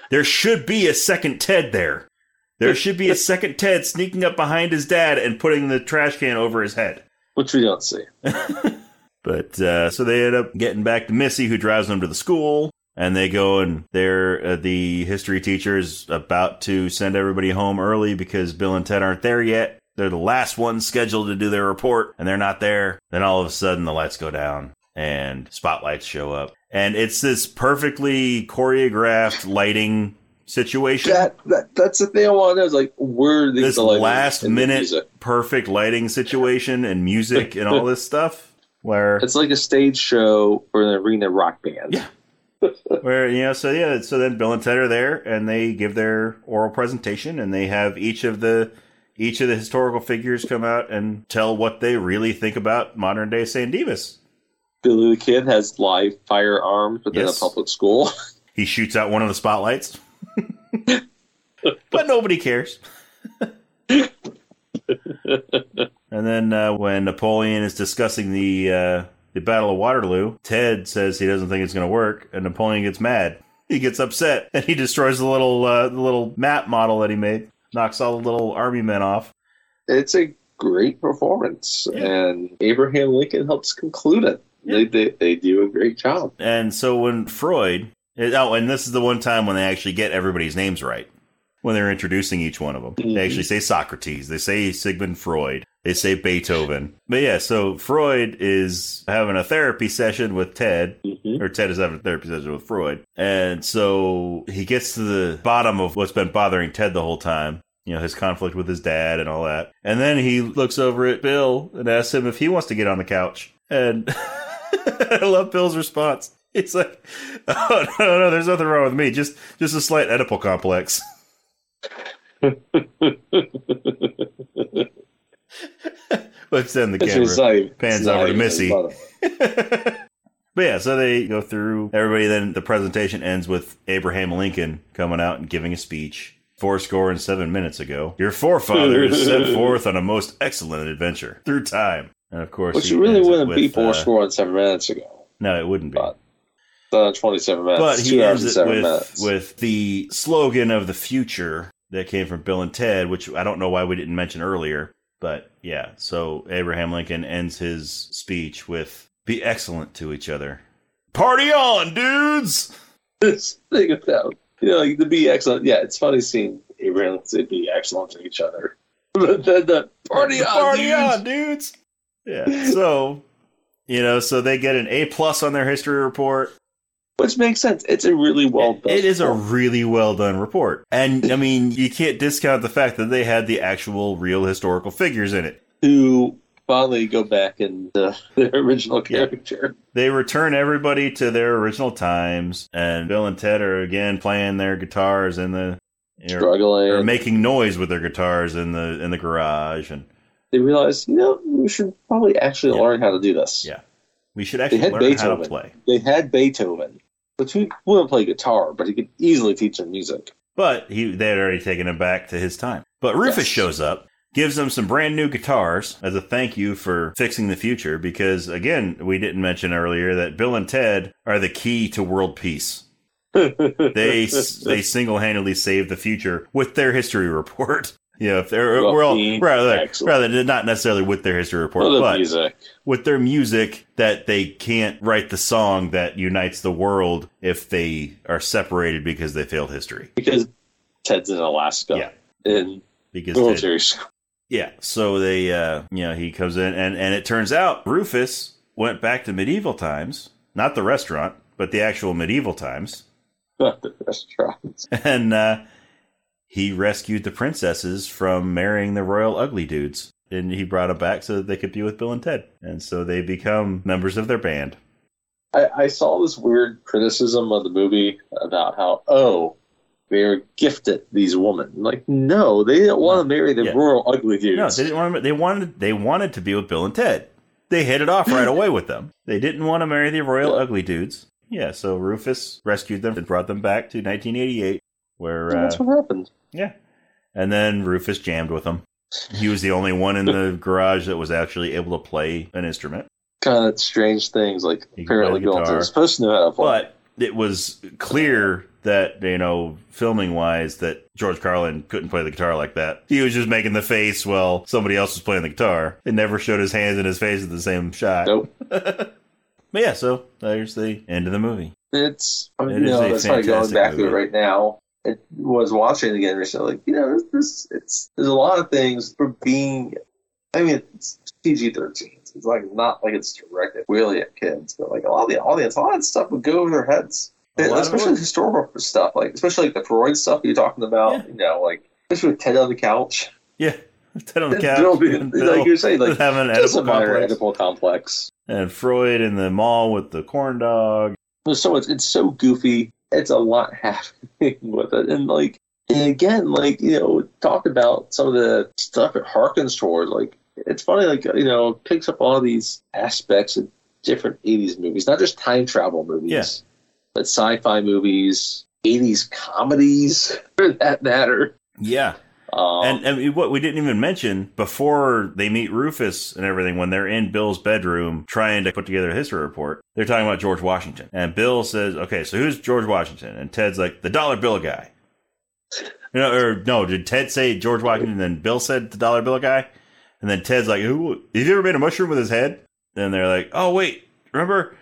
There should be a second Ted there. There should be a second Ted sneaking up behind his dad and putting the trash can over his head. Which we don't see. *laughs* But uh, so they end up getting back to Missy, who drives them to the school, and they go and they're uh, the history teacher is about to send everybody home early because Bill and Ted aren't there yet. They're the last ones scheduled to do their report, and they're not there. Then all of a sudden, the lights go down and spotlights show up, and it's this perfectly choreographed lighting situation. That, that that's the thing I want to know is like where these this last minute perfect lighting situation and music and all this stuff where It's like a stage show for an arena rock band. Yeah. *laughs* where you know so yeah so then bill and ted are there and they give their oral presentation and they have each of the each of the historical figures come out and tell what they really think about modern day San Dimas. Billy the Kid has live firearms within Yes. a public school. *laughs* He shoots out one of the spotlights, *laughs* but nobody cares. *laughs* and then uh, when Napoleon is discussing the uh, the Battle of Waterloo, Ted says he doesn't think it's going to work, and Napoleon gets mad. He gets upset, and he destroys the little uh, the little map model that he made, knocks all the little army men off. it's a great performance, Yeah. and Abraham Lincoln helps conclude it. They, they they do a great job. And so when Freud, oh, and this is the one time when they actually get everybody's names right. When they're introducing each one of them, they actually say Socrates, they say Sigmund Freud, they say Beethoven. But yeah, so Freud is having a therapy session with Ted, Mhm. or Ted is having a therapy session with Freud. And so he gets to the bottom of what's been bothering Ted the whole time. You know, his conflict with his dad and all that. And then he looks over at Bill and asks him if he wants to get on the couch. And *laughs* I love Bill's response. He's like, *laughs* "Oh no, no, there's nothing wrong with me. Just, just a slight Oedipal complex." *laughs* Let's send the It's camera. not pans over to Missy. *laughs* but yeah, so they go through everybody. Then the presentation ends with Abraham Lincoln coming out and giving a speech. Four score and seven minutes ago, your forefathers set forth on a most excellent adventure through time. And of course, Which really wouldn't be four uh, score and seven minutes ago. No, it wouldn't be. But Uh, 27 minutes. But he ends it with minutes. with the slogan of the future that came from Bill and Ted, which I don't know why we didn't mention earlier. But yeah, so Abraham Lincoln ends his speech with "Be excellent to each other." Party on, dudes! *laughs* this thing about you know like, to be excellent. Yeah, it's funny seeing Abraham to be excellent to each other. *laughs* But then the party on, party dudes. on, dudes! Yeah. So you know, so they get an A plus on their history report. Which makes sense. It's a really well done. It is a report. really well done report. And I mean, you can't discount the fact that they had the actual real historical figures in it. to finally go back into uh, *laughs* their original Yeah. character. They return everybody to their original times, and Bill and Ted are again playing their guitars in the Struggling. or making noise with their guitars in the in the garage, and they realize, you know, we should probably actually Yeah. learn how to do this. Yeah. we should actually learn how Beethoven. to play. They had Beethoven, but he wouldn't play guitar, but he could easily teach them music. But he they had already taken him back to his time. But Rufus Yes. shows up, gives them some brand new guitars as a thank you for fixing the future. Because again, we didn't mention earlier that Bill and Ted are the key to world peace. *laughs* They they single handedly saved the future with their history report. You know, if they're Well, well, the- rather excellent. rather not necessarily with their history report, Well, but music. with their music that they can't write the song that unites the world if they are separated because they failed history. because Ted's in Alaska. Yeah. In Because Ted- military school. Yeah. So they, uh, you know, he comes in, and and it turns out Rufus went back to medieval times, not the restaurant, but the actual medieval times, Not the restaurants. *laughs* and uh, he rescued the princesses from marrying the royal ugly dudes, and he brought them back so that they could be with Bill and Ted, and so they become members of their band. I, I saw this weird criticism of the movie about how, oh, they're gifted, these women. Like, no, they didn't want to marry the Yeah. royal ugly dudes. No, they didn't want to. They wanted. They wanted to be with Bill and Ted. They hit it off right *laughs* away with them. They didn't want to marry the royal Yeah. ugly dudes. Yeah. So Rufus rescued them and brought them back to 1988, where And uh, that's what happened. yeah, and then Rufus jammed with him. He was the only one in the *laughs* garage that was actually able to play an instrument. Kind of strange things. Like, He apparently the Bill guitar. was supposed to know how to play. But it was clear that you know, filming wise, that George Carlin couldn't play the guitar like that. He was just making the face while somebody else was playing the guitar. It never showed his hands and his face at the same shot. Nope. *laughs* but yeah, so there's the end of the movie. It's, I mean, It you is a that's funny going fantastic back to it right now. It was watching it again recently. Like, you know, this, this it's there's a lot of things for being. I mean, it's PG thirteen. It's like not like it's directed really at kids, but like a lot of the audience, a lot of stuff would go over their heads. A And lot of especially historical stuff, like especially like the Freud stuff you're talking about. Yeah. You know, like especially with Ted on the couch. Yeah, *laughs* Ted on the couch, Bill and like Bill you're saying, like having an Oedipal complex, Oedipal complex. and Freud in the mall with the corn dog. There's so much. It's so goofy. It's a lot *laughs* happening with it, and like And again, like, you know, talk about some of the stuff it harkens towards. Like, it's funny, like, you know, picks up all these aspects of different 80s movies, not just time travel movies, Yeah. but sci fi movies, 80s comedies, *laughs* for that matter. Yeah. Um, And, and what we didn't even mention before they meet Rufus and everything, when they're in Bill's bedroom trying to put together a history report, they're talking about George Washington. And Bill says, "Okay, so who's George Washington?" And Ted's like, "The dollar bill guy." You know, or no, did Ted say George Washington? And then Bill said the dollar bill guy. And then Ted's like, "Who? Have you ever made a mushroom with his head?" Then they're like, "Oh wait, remember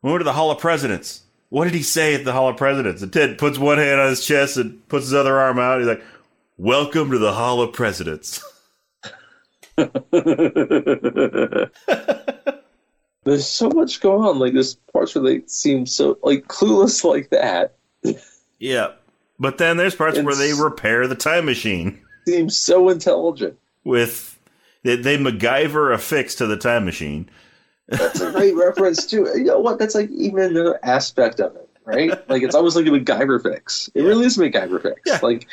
when we went to the Hall of Presidents? What did he say at the Hall of Presidents?" And Ted puts one hand on his chest and puts his other arm out. He's like, "Welcome to the Hall of Presidents." *laughs* There's so much going on. Like, there's parts where they seem so, like, clueless *laughs* like that. Yeah. But then there's parts where they repair the time machine Seems so intelligent. with they, they MacGyver a fix to the time machine. That's a great *laughs* reference, too. You know what? That's, like, even another aspect of it, right? Like, it's almost like a MacGyver fix. It Yeah. really is a MacGyver fix. Yeah. Like,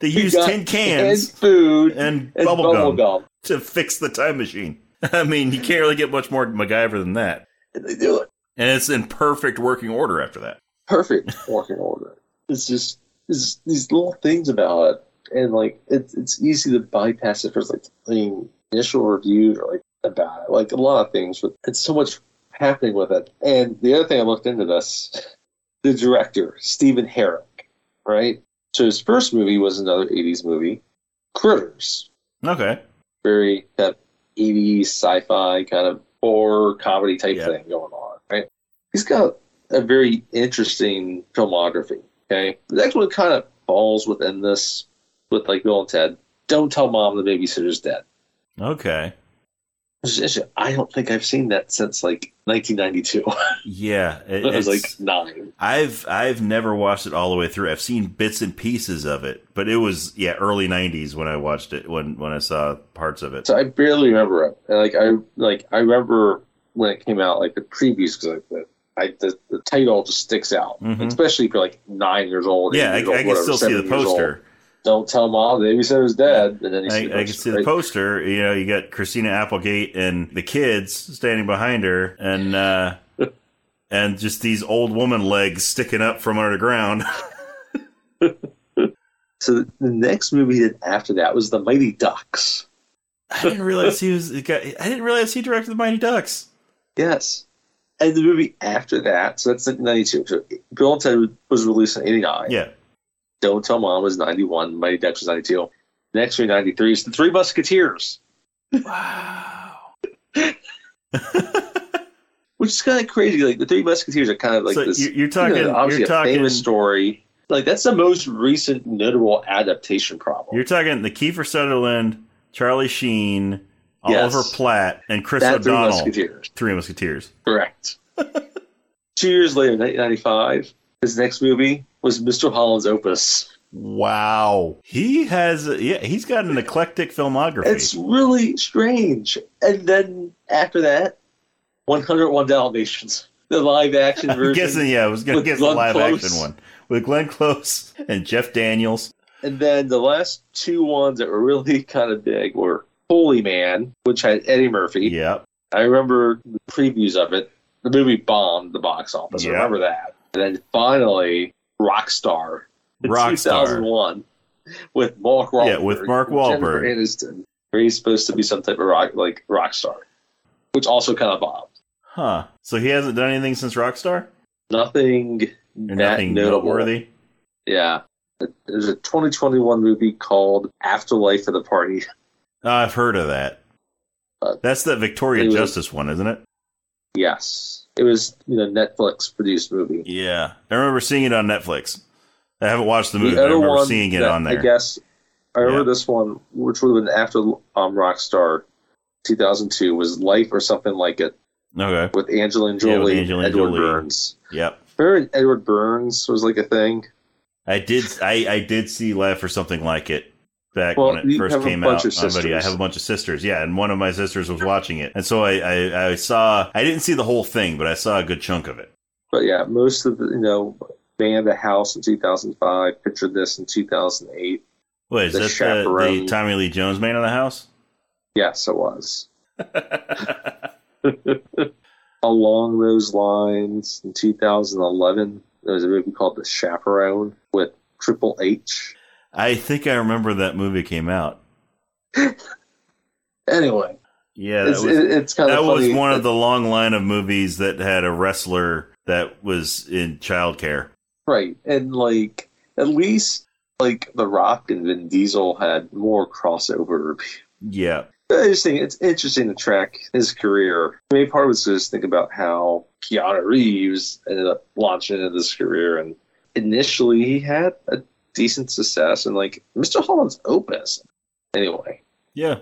They you use got tin cans canned food and, and bubble gum gum. to fix the time machine. *laughs* I mean, you can't really get much more MacGyver than that. And they do it. And it's in perfect working order after that. perfect working order. It's just it's these little things about it, and like it's it's easy to bypass it for like the initial review or like about it, like a lot of things. But it's so much happening with it. And the other thing I looked into this, *laughs* the director Stephen Herek, right? So his first movie was another '80s movie, Critters, Okay. very of 80s sci-fi kind of horror comedy type Yeah. thing going on, right? He's got a very interesting filmography. Okay, the next one kind of falls within this with like Bill and Ted. Don't tell mom the babysitter's dead. Okay. I don't think I've seen that since like 1992. Yeah. *laughs* It, I was like nine. I've I've never watched it all the way through. I've seen bits and pieces of it, but it was yeah early '90s when I watched it when when I saw parts of it. So I barely remember it. Like I like I remember when it came out, like the previews, because like the, I, the the title just sticks out, Mhm. especially for like nine years old. Yeah, I, old, I can whatever, still see the poster. Don't tell mom the babysitter's dead. And then I, I can see the poster. You know, you got Christina Applegate and the kids standing behind her, and uh, and just these old woman legs sticking up from under the ground. *laughs* So the next movie he did after that was The Mighty Ducks. I didn't realize he was. I didn't realize he directed the Mighty Ducks. Yes. And the movie after that, so that's 92. So Bill and Ted was released in 89. Yeah. Don't Tell Mom was 91. Mighty Ducks was 92. Next year, 93 is The Three Musketeers, Wow. *laughs* which is kind of crazy. Like, The Three Musketeers are kind of like so this. you're, talking. you know, obviously you're a famous story. Like, that's the most recent notable adaptation problem. You're talking the Kiefer Sutherland, Charlie Sheen, Yes. Oliver Platt, and Chris that Three Musketeers. Three Musketeers. Correct. *laughs* Two years later, 1995, his next movie was Mr. Holland's Opus. Wow. He has. Yeah, he's got an eclectic filmography. It's really strange. And then after that, 101 Dalmatians, the live action *laughs* I'm version. guessing. Yeah, I was going to guess the live Close. action one with Glenn Close and Jeff Daniels. And then the last two ones that were really *laughs* kind of big were Holy Man, which had Eddie Murphy. Yep. I remember the previews of it. The movie bombed the box office. Yeah. I remember that. And then finally, Rockstar. in Rockstar. 2001 with Mark Wahlberg. Yeah, with Mark and Jennifer Aniston. Where he's supposed to be some type of rock, like rock star, which also kind of bombed. Huh. So he hasn't done anything since Rockstar. Nothing that nothing notable. noteworthy. Yeah. There's a 2021 movie called Afterlife of the Party. I've heard of that. Uh, That's the Victoria it was- Justice one, isn't it? Yes. It was you know Netflix produced movie. Yeah, I remember seeing it on Netflix. I haven't watched the movie. The but I remember one seeing it on there. I guess I remember Yeah. this one, which would have been after um, Rockstar 2002, was Life or something like it Okay. with Angelina Yeah, Jolie with and Angelina Edward Jolie. Burns. Yep. Remember Edward Burns was like a thing? I did. I, I did see Life or something like it back Well, when it you first have a came bunch out. of on. I have a bunch of sisters. Yeah, and one of my sisters was watching it, and so I, I I saw. I didn't see the whole thing, but I saw a good chunk of it. But yeah, most of the, you know, Man of the House in 2005, Picture This in 2008. Wait, is The that the, the Tommy Lee Jones Man of the House? Yes, it was. *laughs* Along those lines, in 2011, there was a movie called The Chaperone with Triple H. I think I remember that movie came out. *laughs* Anyway, Yeah, that it's, was, it- it's kind that of was one of the long line of movies that had a wrestler that was in childcare. Right. And like at least like The Rock and Vin Diesel had more crossover. Yeah, I just think it's interesting to track his career. I mean, part of it's just think about how Keanu Reeves ended up launching into this career, and initially he had a decent success, and like Mr. Holland's Opus. Anyway, yeah.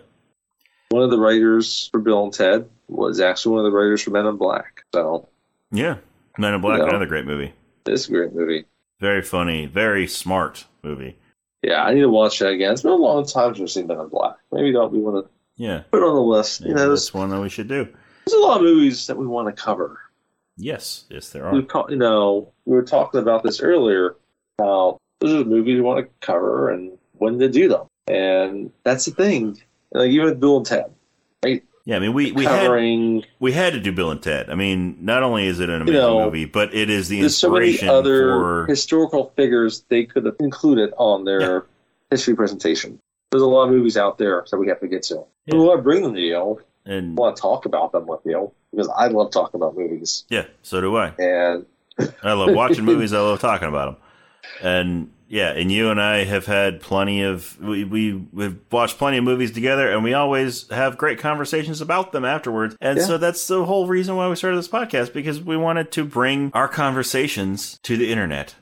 one of the writers for Bill and Ted was actually one of the writers for Men in Black. So Yeah, Men in Black, Yeah. another great movie. it's a great movie. Very funny, very smart movie. Yeah, I need to watch that again. It's been a long time since I've seen Men in Black. Maybe don't we want to Yeah, put it on the list. You know, that's one that we should do. there's a lot of movies that we want to cover. Yes, yes, there We are. call, you know, we were talking about this earlier. How those are the movies we want to cover and when to do them, and that's the thing. Like even with Bill and Ted, right? Yeah, I mean, we we had covering. we had to do Bill and Ted. I mean, not only is it an amazing know, movie, but it is the there's so many other for historical figures they could have included on their Yeah. history presentation. There's a lot of movies out there that we have to get to. Yeah. We want to bring them to you. and We want to talk about them with you because I love talking about movies. yeah, so do I. And I love watching movies. I love talking about them. And yeah, and you and I have had plenty of we we we've watched plenty of movies together, and we always have great conversations about them afterwards. And Yeah. so that's the whole reason why we started this podcast because we wanted to bring our conversations to the internet.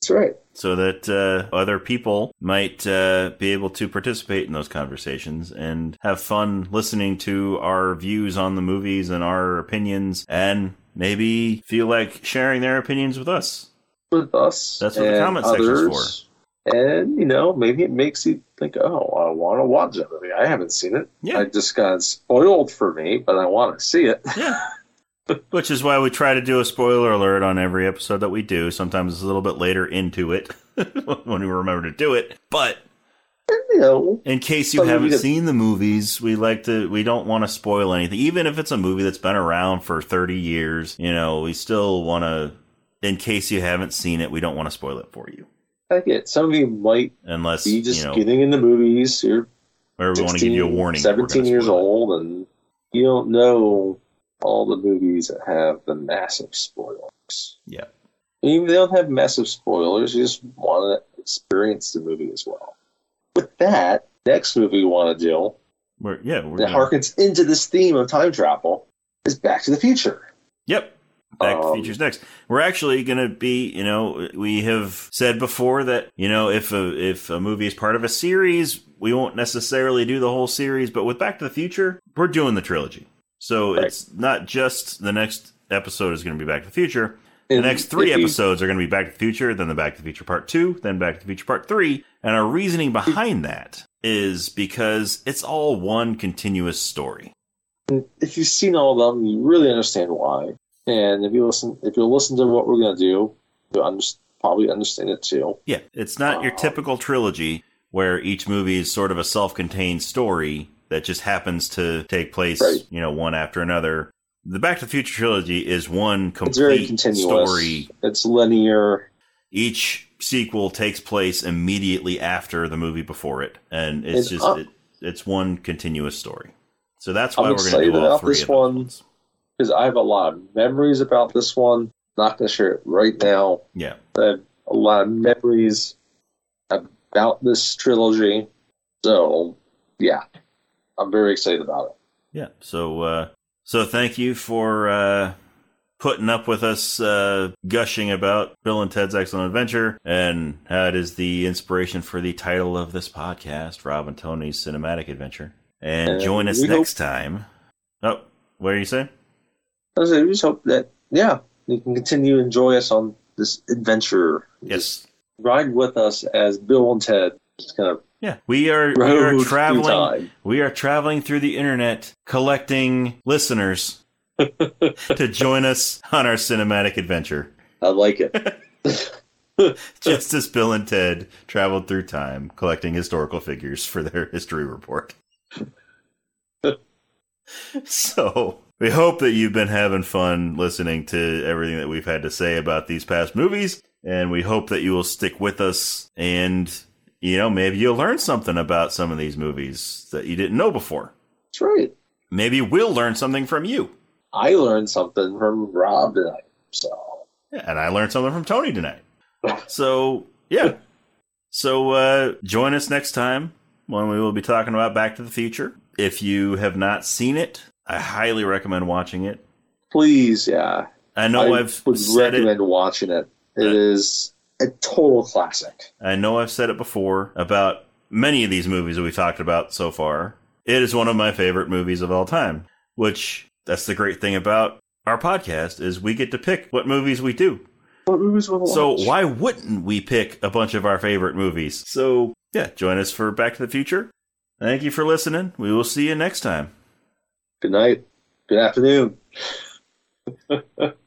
that's right. So that uh, other people might uh, be able to participate in those conversations and have fun listening to our views on the movies and our opinions, and maybe feel like sharing their opinions with us. With us. That's what the comment section's others. And you know, maybe it makes you think, "Oh, I want to watch that movie. I haven't seen it. Yeah. I just got spoiled for me, but I want to see it." Yeah. *laughs* Which is why we try to do a spoiler alert on every episode that we do. Sometimes it's a little bit later into it *laughs* when we remember to do it. But you know, in case you haven't seen the movies, we like to we don't want to spoil anything. Even if it's a movie that's been around for 30 years, you know, we still want to in case you haven't seen it, we don't want to spoil it for you. I get some of you might Unless, be just you know, getting into movies. You're or we want to give you a warning. 17 years old, and you don't know all the movies that have the massive spoilers. Yeah. Even they don't have massive spoilers, you just want to experience the movie as well. With that, next movie we want to do We're, yeah, we're that gonna- harkens into this theme of time travel is Back to the Future. Yep. Back to the Um, Future's next. We're actually going to be, you know, we have said before that, you know, if a if a movie is part of a series, we won't necessarily do the whole series, but with Back to the Future, we're doing the trilogy. So Right. it's not just the next episode is going to be Back to the Future. The next three you- episodes are going to be Back to the Future, then the Back to the Future Part 2, then Back to the Future Part 3. And our reasoning behind that is because it's all one continuous story. if you've seen all of them, you really understand why. And if you listen, if you listen to what we're going to do, you'll under, probably understand it too. Yeah, it's not your Oh. typical trilogy where each movie is sort of a self-contained story that just happens to take place, Right. you know, one after another. The Back to the Future trilogy is one It's very complete continuous. story. It's linear. Each sequel takes place immediately after the movie before it, and it's And, just uh, it, it's one continuous story. So that's I'm why we're going to do all three this of one. ones. Because I have a lot of memories about this one. Not going to share it right now. Yeah, I have a lot of memories about this trilogy. So, yeah, I'm very excited about it. Yeah. So uh so thank you for uh putting up with us uh gushing about Bill and Ted's Excellent Adventure and that is the inspiration for the title of this podcast, Rob and Tony's Cinematic Adventure. And And join us next time. Oh, what are you saying? I we just hope that, yeah, you can continue to enjoy us on this adventure. Yes. Ride with us as Bill and Ted just kind of Yeah. We are we are traveling we are traveling through the internet collecting listeners *laughs* to join us on our cinematic adventure. I like it. *laughs* Just as Bill and Ted traveled through time collecting historical figures for their history report. *laughs* so, we hope that you've been having fun listening to everything that we've had to say about these past movies. And we hope that you will stick with us and, you know, maybe you'll learn something about some of these movies that you didn't know before. That's right. Maybe we'll learn something from you. I learned something from Rob tonight. So, Yeah, and I learned something from Tony tonight. *laughs* So, yeah. So, uh, join us next time when we will be talking about Back to the Future. If you have not seen it, I highly recommend watching it. please, yeah. I know I have would said it. recommend watching it. It Uh, is a total classic. I know I've said it before about many of these movies that we've talked about so far. It is one of my favorite movies of all time, which that's the great thing about our podcast is we get to pick what movies we do. What movies will So watch? why wouldn't we pick a bunch of our favorite movies? So yeah, join us for Back to the Future. Thank you for listening. We will see you next time. Good night. Good afternoon. *laughs*